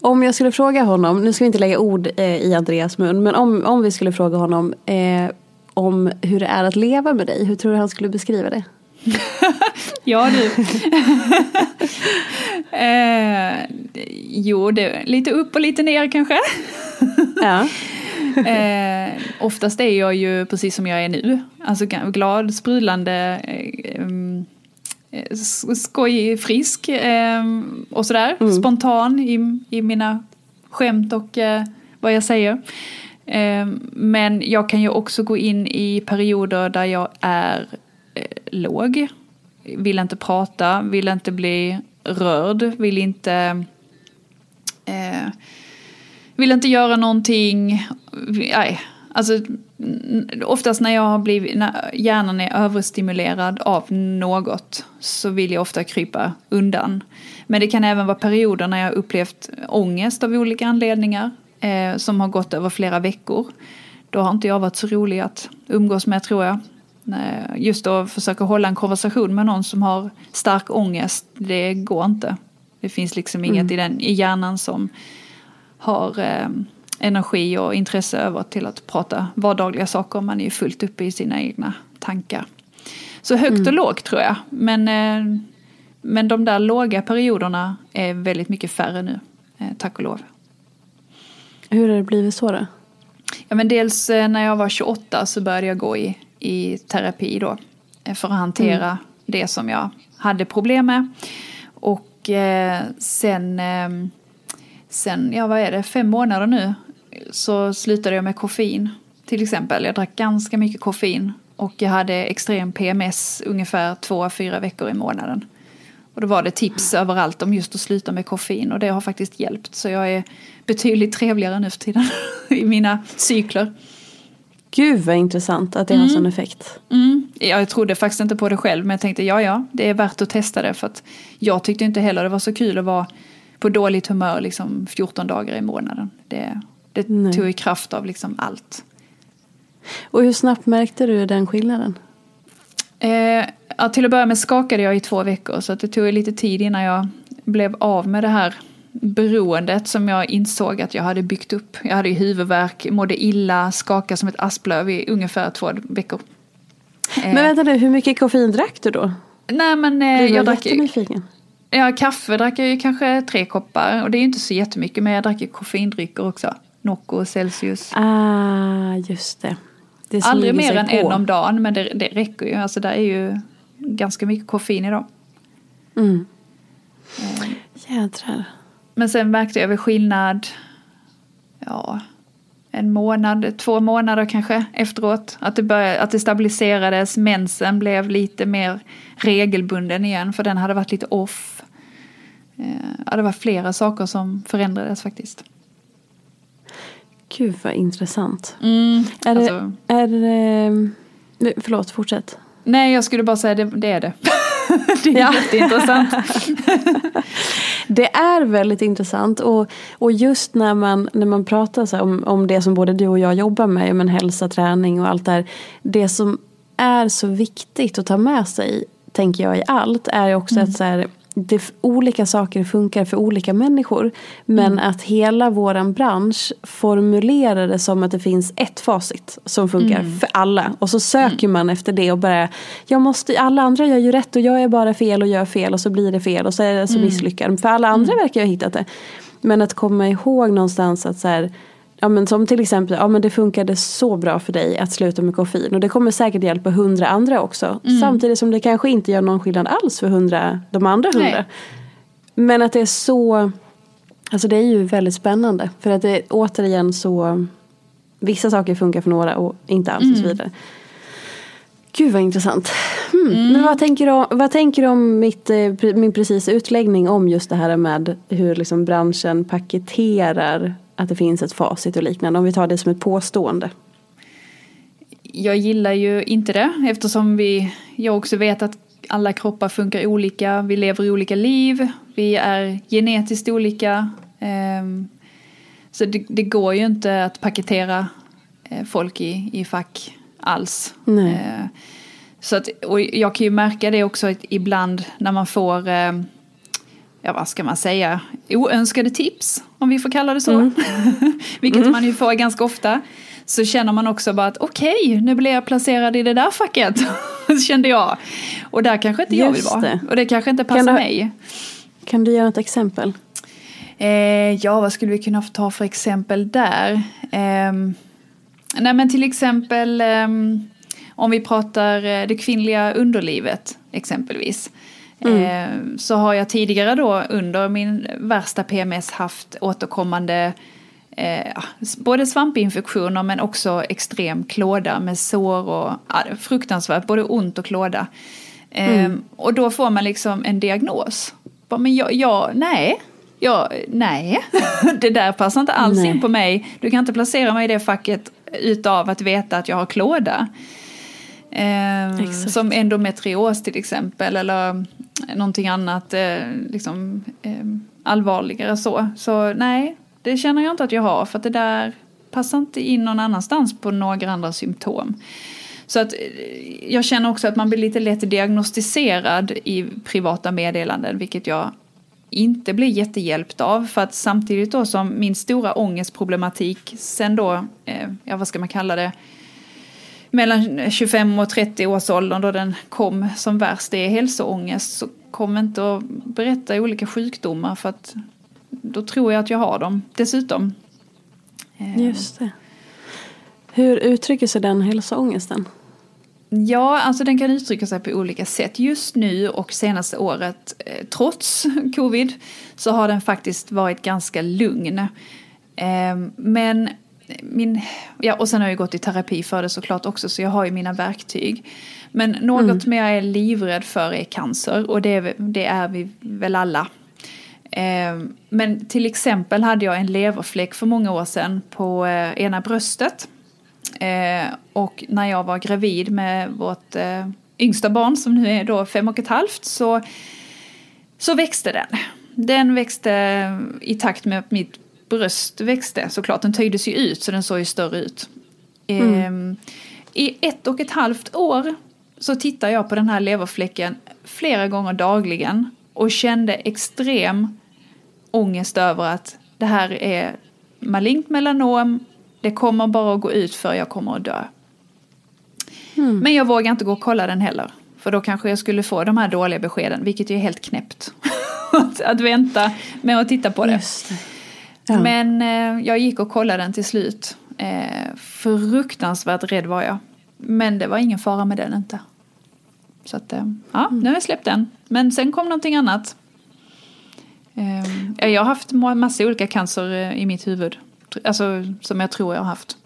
Om jag skulle fråga honom, nu ska vi inte lägga ord eh, i Andreas mun, men om, om vi skulle fråga honom eh, om hur det är att leva med dig, hur tror du han skulle beskriva det? Ja du. eh, jo, det är lite upp och lite ner kanske. ja. eh, oftast är jag ju precis som jag är nu. Alltså glad, sprudlande, eh, eh skojig, frisk eh, och sådär. Mm. Spontan i, i mina skämt och eh, vad jag säger. Eh, men jag kan ju också gå in i perioder där jag är Eh, låg. Vill inte prata, vill inte bli rörd, vill inte eh, vill inte göra någonting. Nej, alltså oftast när jag har blivit, när hjärnan är överstimulerad av något så vill jag ofta krypa undan. Men det kan även vara perioder när jag upplevt ångest av olika anledningar eh, som har gått över flera veckor. Då har inte jag varit så rolig att umgås med tror jag. Just att försöka hålla en konversation med någon som har stark ångest, det går inte. Det finns liksom inget mm. i, den, i hjärnan som har eh, energi och intresse över till att prata vardagliga saker. Man är ju fullt uppe i sina egna tankar. Så högt mm. och lågt tror jag. Men, eh, men de där låga perioderna är väldigt mycket färre nu. Eh, tack och lov. Hur har det blivit så då? Ja, men dels eh, när jag var 28 så började jag gå i, i terapi då. Eh, för att hantera mm. det som jag hade problem med. Och eh, sen ehm, sen, ja vad är det, fem månader nu så slutade jag med koffein. Till exempel, jag drack ganska mycket koffein och jag hade extrem PMS ungefär två, fyra veckor i månaden. Och då var det tips överallt om just att sluta med koffein och det har faktiskt hjälpt. Så jag är betydligt trevligare nu för tiden i mina cykler. Gud vad intressant att det har mm. sån effekt. Mm. Jag trodde faktiskt inte på det själv men jag tänkte ja ja, det är värt att testa det för att jag tyckte inte heller det var så kul att vara på dåligt humör liksom 14 dagar i månaden. Det, det tog i kraft av liksom allt. Och hur snabbt märkte du den skillnaden? Eh, ja, till att börja med skakade jag i två veckor så det tog lite tid innan jag blev av med det här beroendet som jag insåg att jag hade byggt upp. Jag hade huvudvärk, mådde illa, skakade som ett asplöv i ungefär två veckor. Men vänta nu, hur mycket koffein drack du då? Nej men eh, jag drack... Ja, kaffe drack jag ju kanske tre koppar och det är ju inte så jättemycket men jag drack ju koffeindrycker också. Nocco och Celsius. Ah, just det. det Aldrig mer än på. en om dagen men det, det räcker ju. Alltså där är ju ganska mycket koffein i dem. Mm. Jädrar. Men sen märkte jag väl skillnad, ja, en månad, två månader kanske efteråt. Att det, började, att det stabiliserades, mensen blev lite mer regelbunden igen för den hade varit lite off. Eh, ja, det var flera saker som förändrades faktiskt. Gud vad intressant. Mm, är, det, alltså, är det... Förlåt, fortsätt. nej, jag skulle bara säga det, det är det. det är Ja. jätteintressant. Det är väldigt intressant och, och just när man, när man pratar om, om det som både du och jag jobbar med, men hälsa, träning och allt det här. Det som är så viktigt att ta med sig, tänker jag i allt, är också att så här, det, olika saker funkar för olika människor. Men att hela våran bransch formulerar det som att det finns ett facit som funkar för alla. Och så söker man efter det och bara, jag måste, alla andra gör ju rätt och jag är bara fel och gör fel och så blir det fel och så är det så misslyckad. För alla andra verkar ju ha hittat det. Men att komma ihåg någonstans att så här, Ja men som till exempel, ja men det funkade så bra för dig att sluta med koffein. Och det kommer säkert hjälpa hundra andra också. Samtidigt som det kanske inte gör någon skillnad alls för hundra, de andra hundra. Nej. Men att det är så, alltså det är ju väldigt spännande. För att det återigen så, vissa saker funkar för några och inte alls och så vidare. Gud vad intressant. Hmm. Men vad tänker du om, vad tänker du om mitt, eh, min precisa utläggning om just det här med hur liksom branschen paketerar att det finns ett facit och liknande. Om vi tar det som ett påstående. Jag gillar ju inte det eftersom vi, jag också vet att alla kroppar funkar olika, vi lever olika liv, vi är genetiskt olika. ehm, så det, det går ju inte att paketera eh, folk i, i fack alls. Nej. Eh, så att, och jag kan ju märka det också ibland när man får, eh, ja vad ska man säga, oönskade tips, om vi får kalla det så. Vilket man ju får ganska ofta. Så känner man också bara att okej, nu blir jag placerad i det där facket. Kände jag. Och där kanske inte jag vill Just vara. det. Och det kanske inte Kan passar du- mig. Kan du ge ett exempel? Eh, ja, vad skulle vi kunna ta för exempel där? Ehm, nej, men till exempel ehm, om vi pratar eh, det kvinnliga underlivet exempelvis. Eh, så har jag tidigare då under min värsta PMS haft återkommande eh, både svampinfektioner men också extrem klåda med sår och ja, fruktansvärt, både ont och klåda. Eh, Och då får man liksom en diagnos. Men jag, jag nej, jag, nej, det där passar inte alls Nej. in på mig. Du kan inte placera mig i det facket utav att veta att jag har klåda. Eh, som endometrios till exempel eller någonting annat eh, liksom, eh, allvarligare så. Så nej, det känner jag inte att jag har för att det där passar inte in någon annanstans på några andra symptom. Så att eh, jag känner också att man blir lite lätt diagnostiserad i privata meddelanden vilket jag inte blir jättehjälpt av. För att samtidigt då som min stora ångestproblematik sen då, eh, ja vad ska man kalla det, mellan 25 och 30 års åldern då den kom som värst, det är hälsoångest, så kom inte att berätta olika sjukdomar för att då tror jag att jag har dem dessutom. Eh, Just det. Hur uttrycker sig den hälsoångesten? Ja, alltså den kan uttrycka sig på olika sätt. Just nu och senaste året, eh, trots covid, så har den faktiskt varit ganska lugn. Eh, men min, ja, och sen har jag gått i terapi för det såklart också, så jag har ju mina verktyg. Men något som jag är livrädd för är cancer, och det är, det är vi väl alla. Eh, men till exempel hade jag en leverfläck för många år sedan på eh, ena bröstet. Eh, och när jag var gravid med vårt eh, yngsta barn som nu är då fem och ett halvt så, så växte den. Den växte i takt med att mitt bröst växte såklart. Den töjdes ju ut så den såg ju större ut. Eh, I ett och ett halvt år så tittade jag på den här leverfläcken flera gånger dagligen och kände extrem ångest över att det här är malignt melanom, det kommer bara att gå ut för jag kommer att dö. Men jag vågar inte gå och kolla den heller. För då kanske jag skulle få de här dåliga beskeden, vilket ju är helt knäppt. att, vänta med att titta på det. Det. Ja. Men eh, jag gick och kollade den till slut. Eh, fruktansvärt rädd var jag. Men det var ingen fara med den inte. Så att, eh, ja, nu har jag släppt den. Men sen kom någonting annat. Eh, jag har haft ma- massa olika cancer eh, i mitt huvud. alltså, som jag tror jag har haft.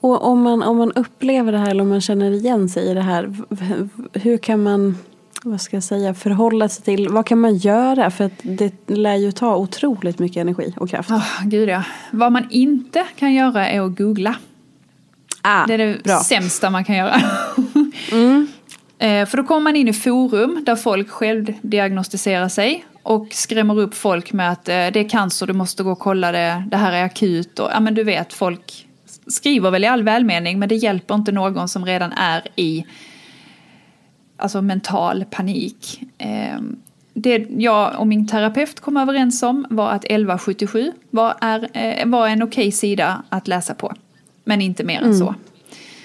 Och om man, om man upplever det här eller om man känner igen sig i det här, hur kan man vad ska jag säga, förhålla sig till, vad kan man göra? För att det lär ju ta otroligt mycket energi och kraft. Oh, gud ja. Vad man inte kan göra är att googla. Ah, Det är det bra. sämsta man kan göra. Eh, För då kommer man in i forum där folk själv diagnostiserar sig och skrämmer upp folk med att eh, det är cancer, du måste gå och kolla det, det här är akut. Och, ja, men du vet, folk skriver väl i all välmening men det hjälper inte någon som redan är i alltså mental panik. Eh, Det jag och min terapeut kom överens om var att 1177 var, är, eh, var en okej sida att läsa på. Men inte mer än så.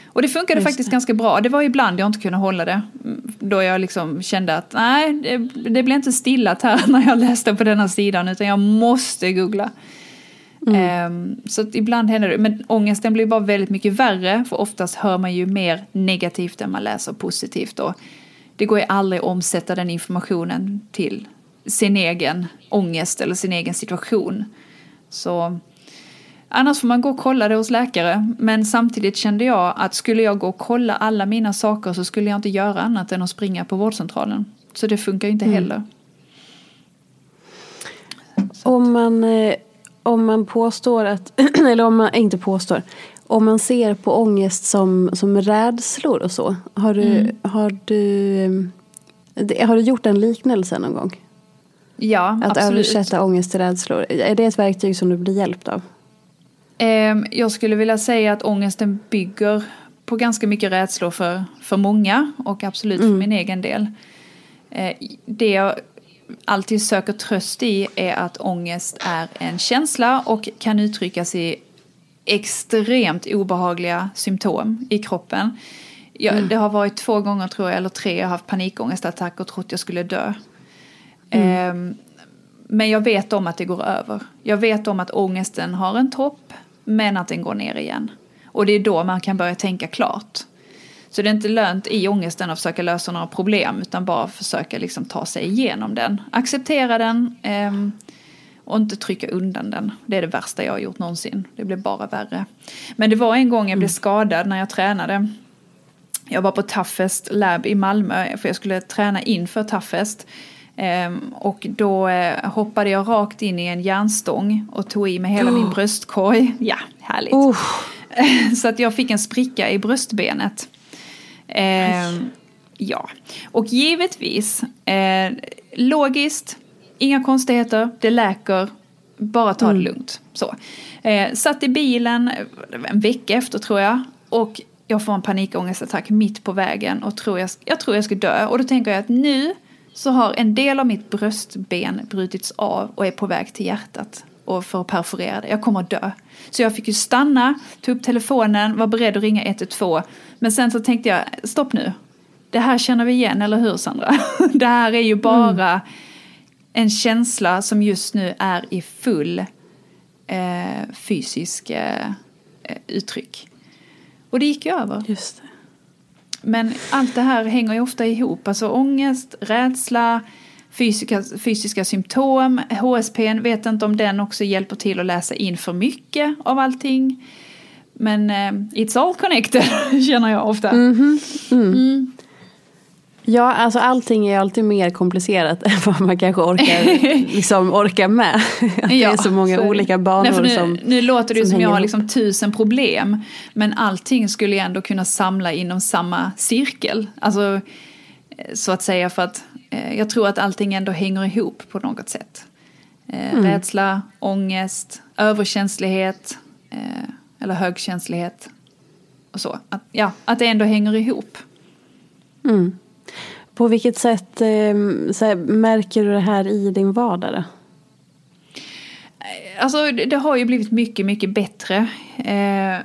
Och det funkade Just faktiskt det. ganska bra. Det var ibland jag inte kunde hålla det. Mm, Då jag liksom kände att nej, det, det blev inte stillat här när jag läste på denna sidan utan jag måste googla. Ehm, så ibland händer det. Men ångesten blir bara väldigt mycket värre för oftast hör man ju mer negativt än man läser positivt. Och det går ju aldrig att omsätta den informationen till sin egen ångest eller sin egen situation. Så Annars får man gå och kolla det hos läkare. Men samtidigt kände jag att skulle jag gå och kolla alla mina saker så skulle jag inte göra annat än att springa på vårdcentralen. Så det funkar ju inte heller. Om man, eh, om man påstår att, eller om man inte påstår, om man ser på ångest som, som rädslor och så. Har du, har du, eh, har du gjort en liknelse någon gång? Ja, Att absolut. översätta ångest till rädslor. Är det ett verktyg som du blir hjälpt av? Ehm, Jag skulle vilja säga att ångesten bygger på ganska mycket rädslor för, för många och absolut för min egen del. Eh, Det jag alltid söker tröst i är att ångest är en känsla och kan uttryckas i extremt obehagliga symptom i kroppen. Jag, Det har varit två gånger tror jag, eller tre, jag har haft panikångestattack och trott jag skulle dö. Ehm, men jag vet om att det går över. Jag vet om att ångesten har en topp, men att den går ner igen. Och det är då man kan börja tänka klart. Så det är inte lönt i ångesten att försöka lösa några problem, utan bara försöka liksom ta sig igenom den. Acceptera den ehm, och inte trycka undan den. Det är det värsta jag har gjort någonsin. Det blir bara värre. Men det var en gång jag blev skadad när jag tränade. Jag var på Toughest Lab i Malmö för jag skulle träna inför Toughest. Ehm, och då eh, hoppade jag rakt in i en järnstång och tog i med hela min bröstkorg. Ja, härligt. Oh, Så att jag fick en spricka i bröstbenet. Ehm, ja, och givetvis, eh, logiskt, inga konstigheter, det läker, bara ta det lugnt. Så. Eh, satt i bilen en vecka efter tror jag och jag får en panikångestattack mitt på vägen och tror jag, jag tror jag ska dö. Och då tänker jag att nu så har en del av mitt bröstben brutits av och är på väg till hjärtat och för att perforera det. Jag kommer att dö. Så jag fick ju stanna, ta upp telefonen, var beredd att ringa 112. Men sen så tänkte jag, stopp nu. Det här känner vi igen, eller hur Sandra? Det här är ju bara en känsla som just nu är i full eh, fysisk eh, eh, uttryck. Och det gick ju över. just det. Men allt det här hänger ju ofta ihop. Alltså ångest, rädsla, fysiska, fysiska symptom. HSP, vet inte om den också hjälper till att läsa in för mycket av allting. Men eh, it's all connected, känner jag ofta. Ja, alltså allting är alltid mer komplicerat än vad man kanske orkar, liksom, orkar med. Att det är så många det. olika banor Nej, för nu, som Nu låter det som som jag har liksom tusen problem. Men allting skulle jag ändå kunna samla inom samma cirkel. Alltså, eh, så att säga för att eh, jag tror att allting ändå hänger ihop på något sätt. Eh, Mm. Rädsla, ångest, överkänslighet eh, eller högkänslighet. Och så. Att, ja, att det ändå hänger ihop. På vilket sätt eh, så här, märker du det här i din vardag? Då? Alltså det har ju blivit mycket, mycket bättre. Eh,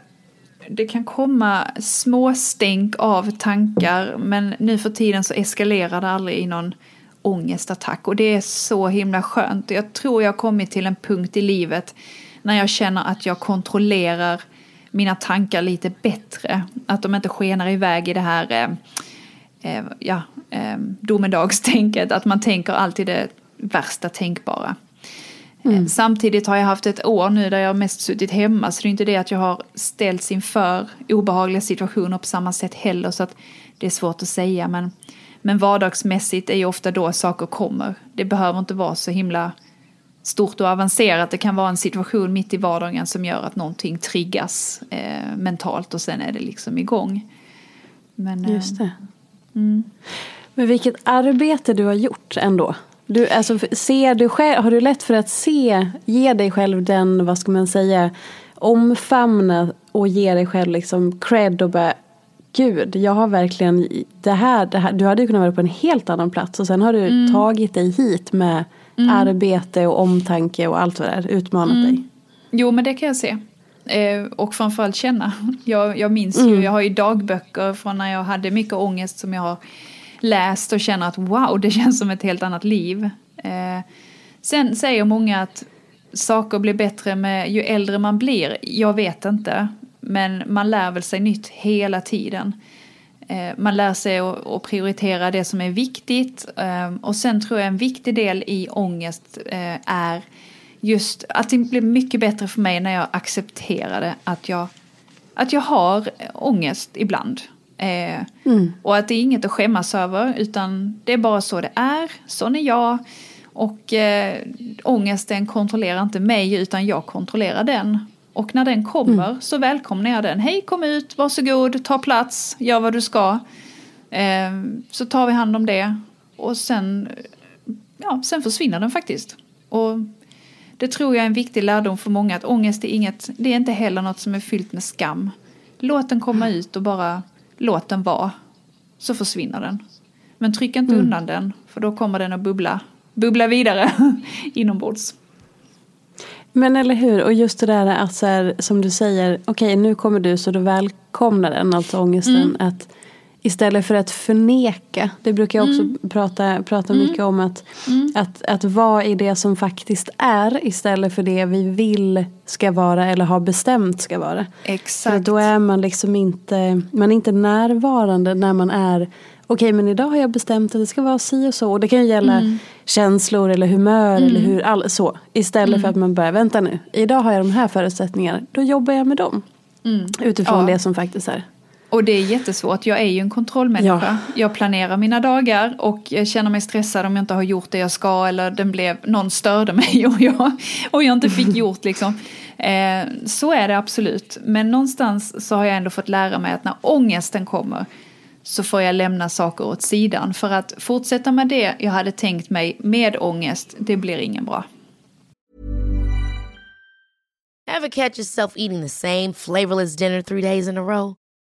det kan komma små stänk av tankar men nu för tiden så eskalerar det aldrig i någon ångestattack och det är så himla skönt. Jag tror jag har kommit till en punkt i livet när jag känner att jag kontrollerar mina tankar lite bättre. Att de inte skenar iväg i det här eh, eh ja, eh, domedagstänket, att man tänker alltid det värsta tänkbara. Mm. Samtidigt har jag haft ett år nu där jag mest suttit hemma så det är inte det att jag har ställts inför obehagliga situationer på samma sätt heller så att det är svårt att säga men, men vardagsmässigt är ju ofta då saker kommer. Det behöver inte vara så himla stort och avancerat. Det kan vara en situation mitt i vardagen som gör att någonting triggas eh, mentalt och sen är det liksom igång. Men, eh, Just det. Mm. Men vilket arbete du har gjort ändå. Du, alltså, ser du själv, har du lätt för att se, ge dig själv den, vad ska man säga, omfamna och ge dig själv liksom cred och bara Gud, jag har verkligen det här, det här, du hade ju kunnat vara på en helt annan plats och sen har du mm. tagit dig hit med mm. arbete och omtanke och allt vad det är, utmanat mm. dig. Jo men det kan jag se. Eh, och framförallt känna. Jag, jag minns ju, mm. jag har ju dagböcker från när jag hade mycket ångest som jag har läst och känner att wow, det känns som ett helt annat liv. Eh, sen säger många att saker blir bättre med ju äldre man blir. Jag vet inte. Men man lär väl sig nytt hela tiden. Eh, man lär sig att prioritera det som är viktigt. Eh, och sen tror jag en viktig del i ångest eh, är just att det blir mycket bättre för mig när jag accepterade att jag, att jag har ångest ibland. Eh, mm. Och att det är inget att skämmas över utan det är bara så det är, sån är jag. Och eh, ångesten kontrollerar inte mig utan jag kontrollerar den. Och när den kommer mm. så välkomnar jag den. Hej kom ut, varsågod, ta plats, gör vad du ska. Eh, så tar vi hand om det. Och sen, ja, sen försvinner den faktiskt. Och det tror jag är en viktig lärdom för många att ångest är inget, det är inte heller något som är fyllt med skam. Låt den komma ut och bara låt den vara. Så försvinner den. Men tryck inte mm. undan den för då kommer den att bubbla, bubbla vidare inombords. Men eller hur, och just det där att så här, som du säger, okej okay, nu kommer du så du välkomnar den, alltså ångesten. Mm. Att istället för att förneka, det brukar jag också mm. prata, prata mm. mycket om. Att, mm. att, att vara i det som faktiskt är istället för det vi vill ska vara eller har bestämt ska vara. Exakt. För då är man liksom inte, man är inte närvarande när man är okej men idag har jag bestämt att det ska vara si och så. Och det kan ju gälla mm. känslor eller humör mm. eller hur, all, så. Istället mm. för att man börjar, vänta nu, idag har jag de här förutsättningarna, då jobbar jag med dem. Mm. Utifrån ja. det som faktiskt är. Och det är jättesvårt, jag är ju en kontrollmänniska. Ja. Jag planerar mina dagar och jag känner mig stressad om jag inte har gjort det jag ska eller den blev, någon störde mig och jag, och jag inte fick gjort liksom. Eh, så är det absolut. Men någonstans så har jag ändå fått lära mig att när ångesten kommer så får jag lämna saker åt sidan. För att fortsätta med det jag hade tänkt mig med ångest, det blir ingen bra. Have catch yourself eating the same flavorless dinner three days in a row?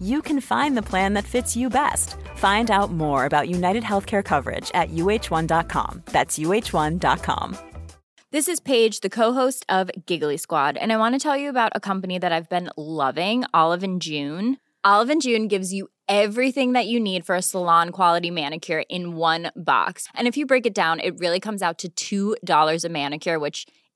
you can find the plan that fits you best. Find out more about United Healthcare coverage at uh1.com. That's uh1.com. This is Paige, the co-host of Giggly Squad, and I want to tell you about a company that I've been loving, Olive and June. Olive and June gives you everything that you need for a salon quality manicure in one box. And if you break it down, it really comes out to $2 a manicure, which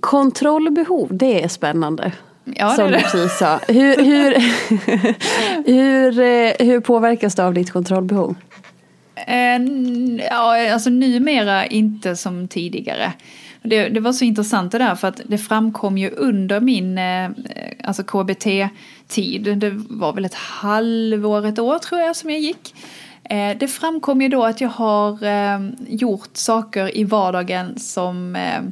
Kontrollbehov, det är spännande. Ja, som det är du precis sa. Hur, hur, hur, eh, hur påverkas du av ditt kontrollbehov? Eh, ja, alltså numera inte som tidigare. Det, det var så intressant det där för att det framkom ju under min eh, alltså KBT-tid, det var väl ett halvår, ett år tror jag som jag gick. Eh, det framkom ju då att jag har eh, gjort saker i vardagen som eh,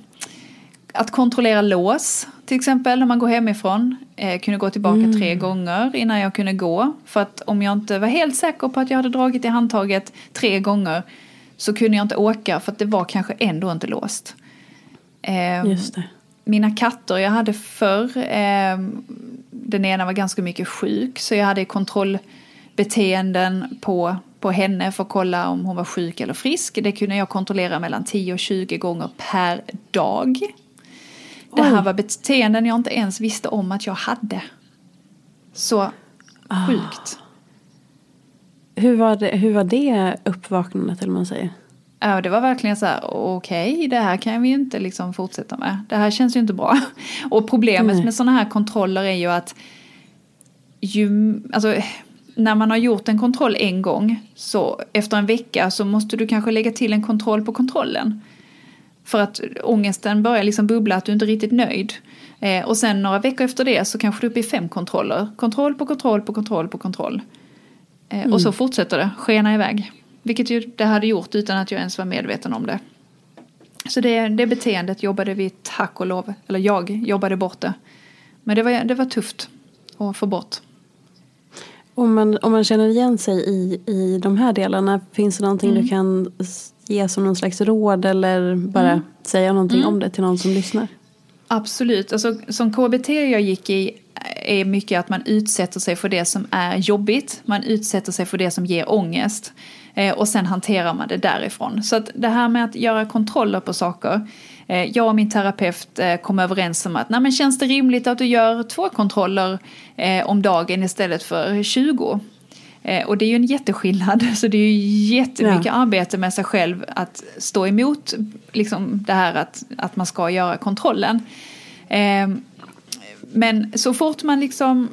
att kontrollera lås till exempel när man går hemifrån. Eh, kunde gå tillbaka tre gånger innan jag kunde gå. För att om jag inte var helt säker på att jag hade dragit i handtaget tre gånger så kunde jag inte åka för att det var kanske ändå inte låst. Eh, mina katter jag hade förr, eh, den ena var ganska mycket sjuk så jag hade kontrollbeteenden på, på henne för att kolla om hon var sjuk eller frisk. Det kunde jag kontrollera mellan 10 och 20 gånger per dag. Det här Oj. var beteenden jag inte ens visste om att jag hade. Så sjukt. Hur var det, hur var det uppvaknandet eller man säger? Ja, det var verkligen så här, okej, det här kan vi ju inte liksom fortsätta med. Det här känns ju inte bra. Och problemet Nej. med sådana här kontroller är ju att ju, alltså, när man har gjort en kontroll en gång så efter en vecka så måste du kanske lägga till en kontroll på kontrollen. För att ångesten börjar liksom bubbla att du inte är riktigt nöjd. Eh, och sen några veckor efter det så kanske du är uppe i fem kontroller. Kontroll på kontroll på kontroll på kontroll. Eh, Och så fortsätter det skena iväg. Vilket ju det hade gjort utan att jag ens var medveten om det. Så det, det beteendet jobbade vi tack och lov, eller jag jobbade bort det. Men det var, det var tufft att få bort. Om man, om man känner igen sig i, i de här delarna, finns det någonting Mm. du kan ge som någon slags råd eller bara Mm. säga någonting om det till någon som lyssnar? Absolut, alltså, som KBT jag gick i är mycket att man utsätter sig för det som är jobbigt. Man utsätter sig för det som ger ångest. Eh, och sen hanterar man det därifrån. Så att det här med att göra kontroller på saker. Eh, jag och min terapeut eh, kom överens om att Nej, men känns det rimligt att du gör två kontroller eh, om dagen istället för 20? Eh, och det är ju en jätteskillnad. Så det är ju jättemycket Ja. arbete med sig själv att stå emot liksom, det här att, att man ska göra kontrollen. Eh, men så fort man liksom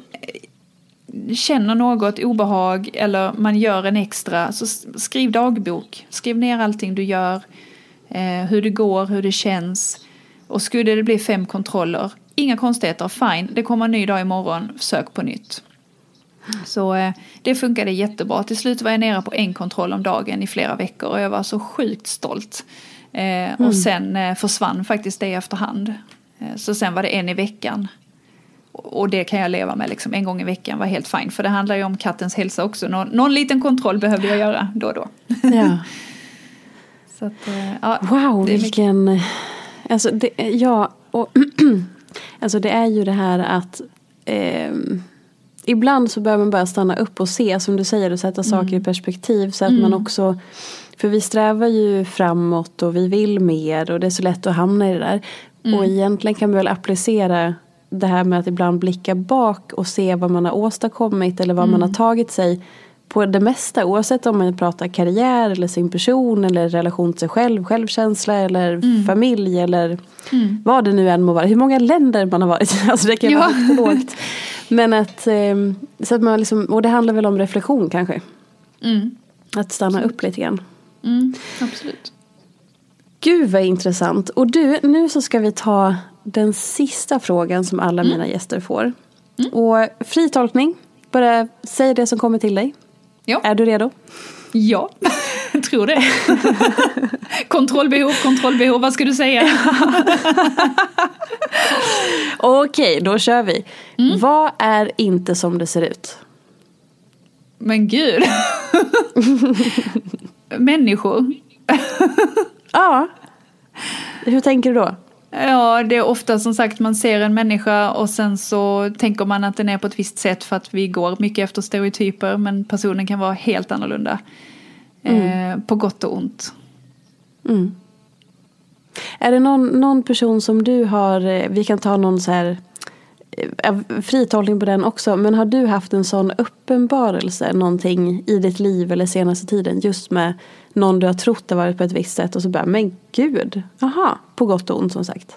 känner något obehag eller man gör en extra så skriv dagbok. Skriv ner allting du gör, hur det går, hur det känns. Och skulle det bli fem kontroller, inga konstigheter, fine, det kommer en ny dag imorgon, sök på nytt. Så eh, det funkade jättebra. Till slut var jag nere på en kontroll om dagen i flera veckor och jag var så sjukt stolt. Eh, Och sen eh, försvann faktiskt det efterhand. Eh, så sen var det en i veckan. Och och det kan jag leva med, liksom. en gång i veckan var helt fine. För det handlar ju om kattens hälsa också. Någon, någon liten kontroll behövde jag göra då och då. Ja. Så att, eh, ja, Wow, mycket- vilken... Alltså, det, ja, och, alltså det är ju det här att ehm, ibland så behöver man bara stanna upp och se, som du säger, och sätta saker i perspektiv. Så att man också, för vi strävar ju framåt och vi vill mer och det är så lätt att hamna i det där. Och egentligen kan man väl applicera det här med att ibland blicka bak och se vad man har åstadkommit eller vad man har tagit sig på det mesta oavsett om man pratar karriär eller sin person eller relation till sig själv, självkänsla eller familj eller vad det nu än må vara. Hur många länder man har varit i, alltså det kan ju vara Ja. högt och lågt. Men att, eh, så att man liksom, och det handlar väl om reflektion kanske. Mm, Att stanna upp lite grann. mm, absolut. Gud vad intressant. Och du, nu så ska vi ta den sista frågan som alla mina gäster får. Och fri tolkning, bara säg det som kommer till dig. Ja. Är du redo? Ja, jag tror det. kontrollbehov, kontrollbehov, vad ska du säga? Okej, då kör vi. Vad är inte som det ser ut? Men gud. Människor. Ja. Hur tänker du då? Ja, det är ofta som sagt man ser en människa och sen så tänker man att den är på ett visst sätt för att vi går mycket efter stereotyper men personen kan vara helt annorlunda. Eh, på gott och ont. Mm. Är det någon, någon person som du har, eh, vi kan ta någon så här eh, fritolkning på den också, men har du haft en sån uppenbarelse någonting i ditt liv eller senaste tiden just med någon du har trott har varit på ett visst sätt och så bara, men gud, aha, på gott och ont som sagt.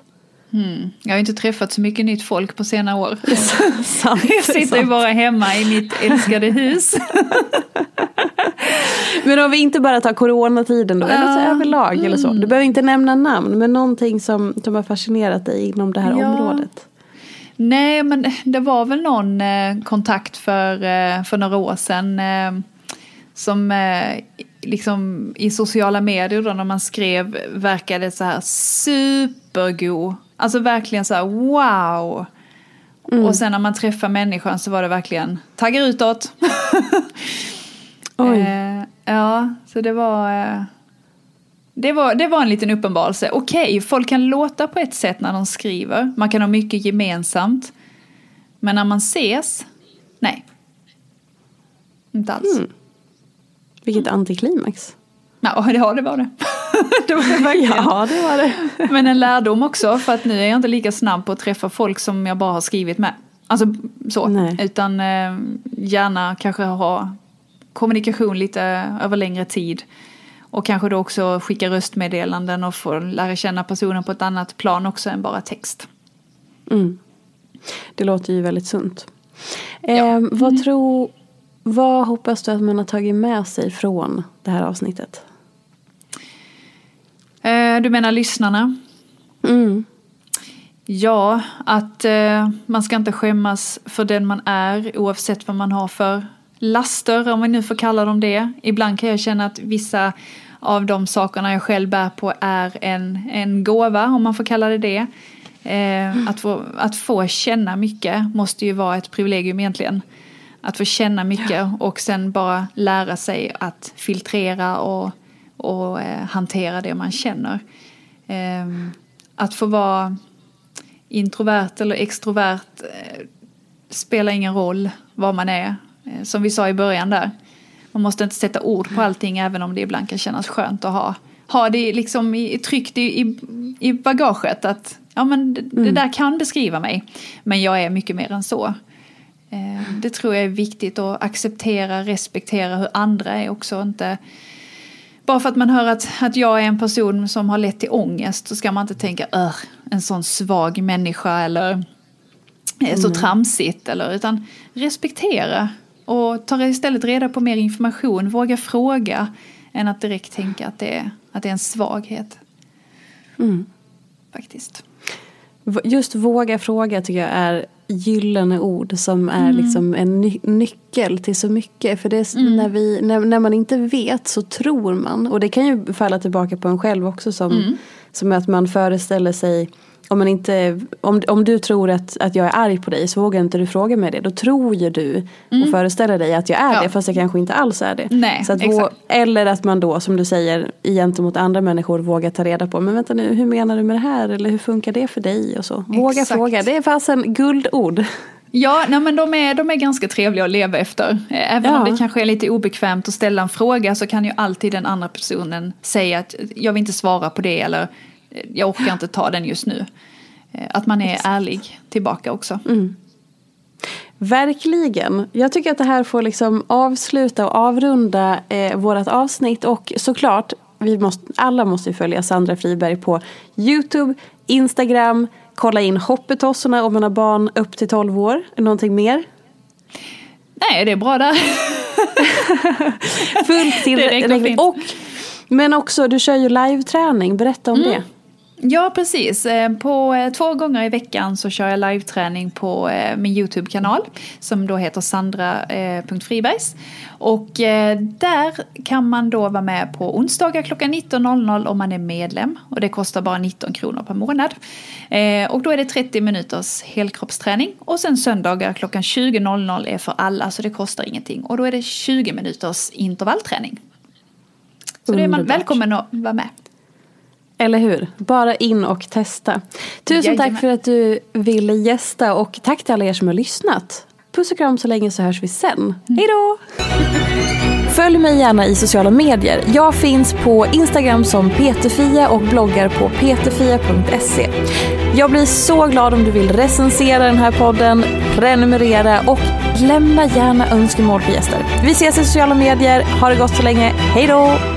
Mm. Jag har inte träffat så mycket nytt folk på senare år. sant, jag sitter ju bara hemma i mitt älskade hus. men om vi inte bara tar coronatiden då, eller så överlag mm. eller så. Du behöver inte nämna namn, men någonting som, som har fascinerat dig inom det här ja. området. Nej, men det var väl någon eh, kontakt för, eh, för några år sedan. Eh, som eh, liksom i sociala medier då när man skrev verkade så här supergod. Alltså verkligen så här wow. Mm. Och sen när man träffar människan så var det verkligen taggar utåt. Oj. Eh, ja, så det var, eh, det var... Det var en liten uppenbarelse. Okej, okay, folk kan låta på ett sätt när de skriver. Man kan ha mycket gemensamt. Men när man ses, nej. Inte alls. Mm. Vilket antiklimax. Ja, det, ja, det var det. det var det verkligen. Ja, det var det. Men en lärdom också, för att nu är jag inte lika snabb på att träffa folk som jag bara har skrivit med. Alltså så. Nej. Utan eh, gärna kanske ha kommunikation lite över längre tid. Och kanske då också skicka röstmeddelanden och få lära känna personen på ett annat plan också än bara text. Mm. Det låter ju väldigt sunt. Ja. Eh, vad, mm. tror, vad hoppas du att man har tagit med sig från det här avsnittet? Eh, du menar lyssnarna? Mm. Ja, att eh, man ska inte skämmas för den man är oavsett vad man har för laster, om vi nu får kalla dem det. Ibland kan jag känna att vissa av de sakerna jag själv bär på är en, en gåva, om man får kalla det det. Eh, att, få, att få känna mycket måste ju vara ett privilegium egentligen. Att få känna mycket och sen bara lära sig att filtrera och, och eh, hantera det man känner. Eh, att få vara introvert eller extrovert eh, spelar ingen roll vad man är. Eh, som vi sa i början där. Man måste inte sätta ord på allting även om det ibland kan kännas skönt att ha, ha det liksom i, tryckt i, i, i bagaget. Att ja, men det, mm. det, där kan beskriva mig. Men jag är mycket mer än så. Eh, det tror jag är viktigt att acceptera, respektera hur andra är också. Inte, bara för att man hör att, att jag är en person som har lett till ångest så ska man inte tänka en sån svag människa eller så mm. tramsigt. Eller, utan respektera och ta istället reda på mer information, våga fråga än att direkt tänka att det är, att det är en svaghet. Mm. Faktiskt. Just våga fråga tycker jag är gyllene ord som är mm. liksom en ny nyckel till så mycket. För det mm. när, vi, när, när, man inte vet så tror man. Och det kan ju falla tillbaka på en själv också som, mm. som att man föreställer sig om, man inte, om, om du tror att, att jag är arg på dig så vågar inte du fråga mig det. Då tror ju du mm. och föreställer dig att jag är ja. det fast jag kanske inte alls är det. Nej, så att vå, eller att man då som du säger gentemot andra människor vågar ta reda på. Men vänta nu, hur menar du med det här? Eller hur funkar det för dig? Och så. Våga exakt. fråga, det är fasen guldord. Ja, nej, men de är, de är ganska trevliga att leva efter. Även ja. om det kanske är lite obekvämt att ställa en fråga så kan ju alltid den andra personen säga att jag vill inte svara på det eller jag orkar inte ta den just nu. Eh, att man är Exakt. ärlig tillbaka också. Mm. Verkligen. Jag tycker att det här får liksom avsluta och avrunda eh, vårt avsnitt. Och såklart, vi måste, alla måste följa Sandra Friberg på YouTube, Instagram, kolla in Hoppetossorna om man har barn upp till 12 år. Någonting mer? Nej, det är bra där. Fullt tillräckligt. Och, men också, du kör ju live-träning. Berätta om mm. det. Ja, precis. Eh, på eh, två gånger i veckan så kör jag live-träning på eh, min YouTube-kanal som då heter sandra.fribergs. Och där kan man då vara med på onsdagar klockan 19.00 om man är medlem. Och det kostar bara 19 kronor per månad. Och då är det 30 minuters helkroppsträning. Och sen söndagar klockan 20.00 är för alla så det kostar ingenting. Och då är det 20 minuters intervallträning. Så då är man välkommen att vara med. Eller hur? Bara in och testa. Tusen Jajamän. tack för att du ville gästa och tack till alla er som har lyssnat. Puss och kram så länge så hörs vi sen. Mm. Hej då! Följ mig gärna i sociala medier. Jag finns på Instagram som peterfia och bloggar på peterfia.se. Jag blir så glad om du vill recensera den här podden, prenumerera och lämna gärna önskemål på gäster. Vi ses i sociala medier. Ha det gott så länge. Hej då!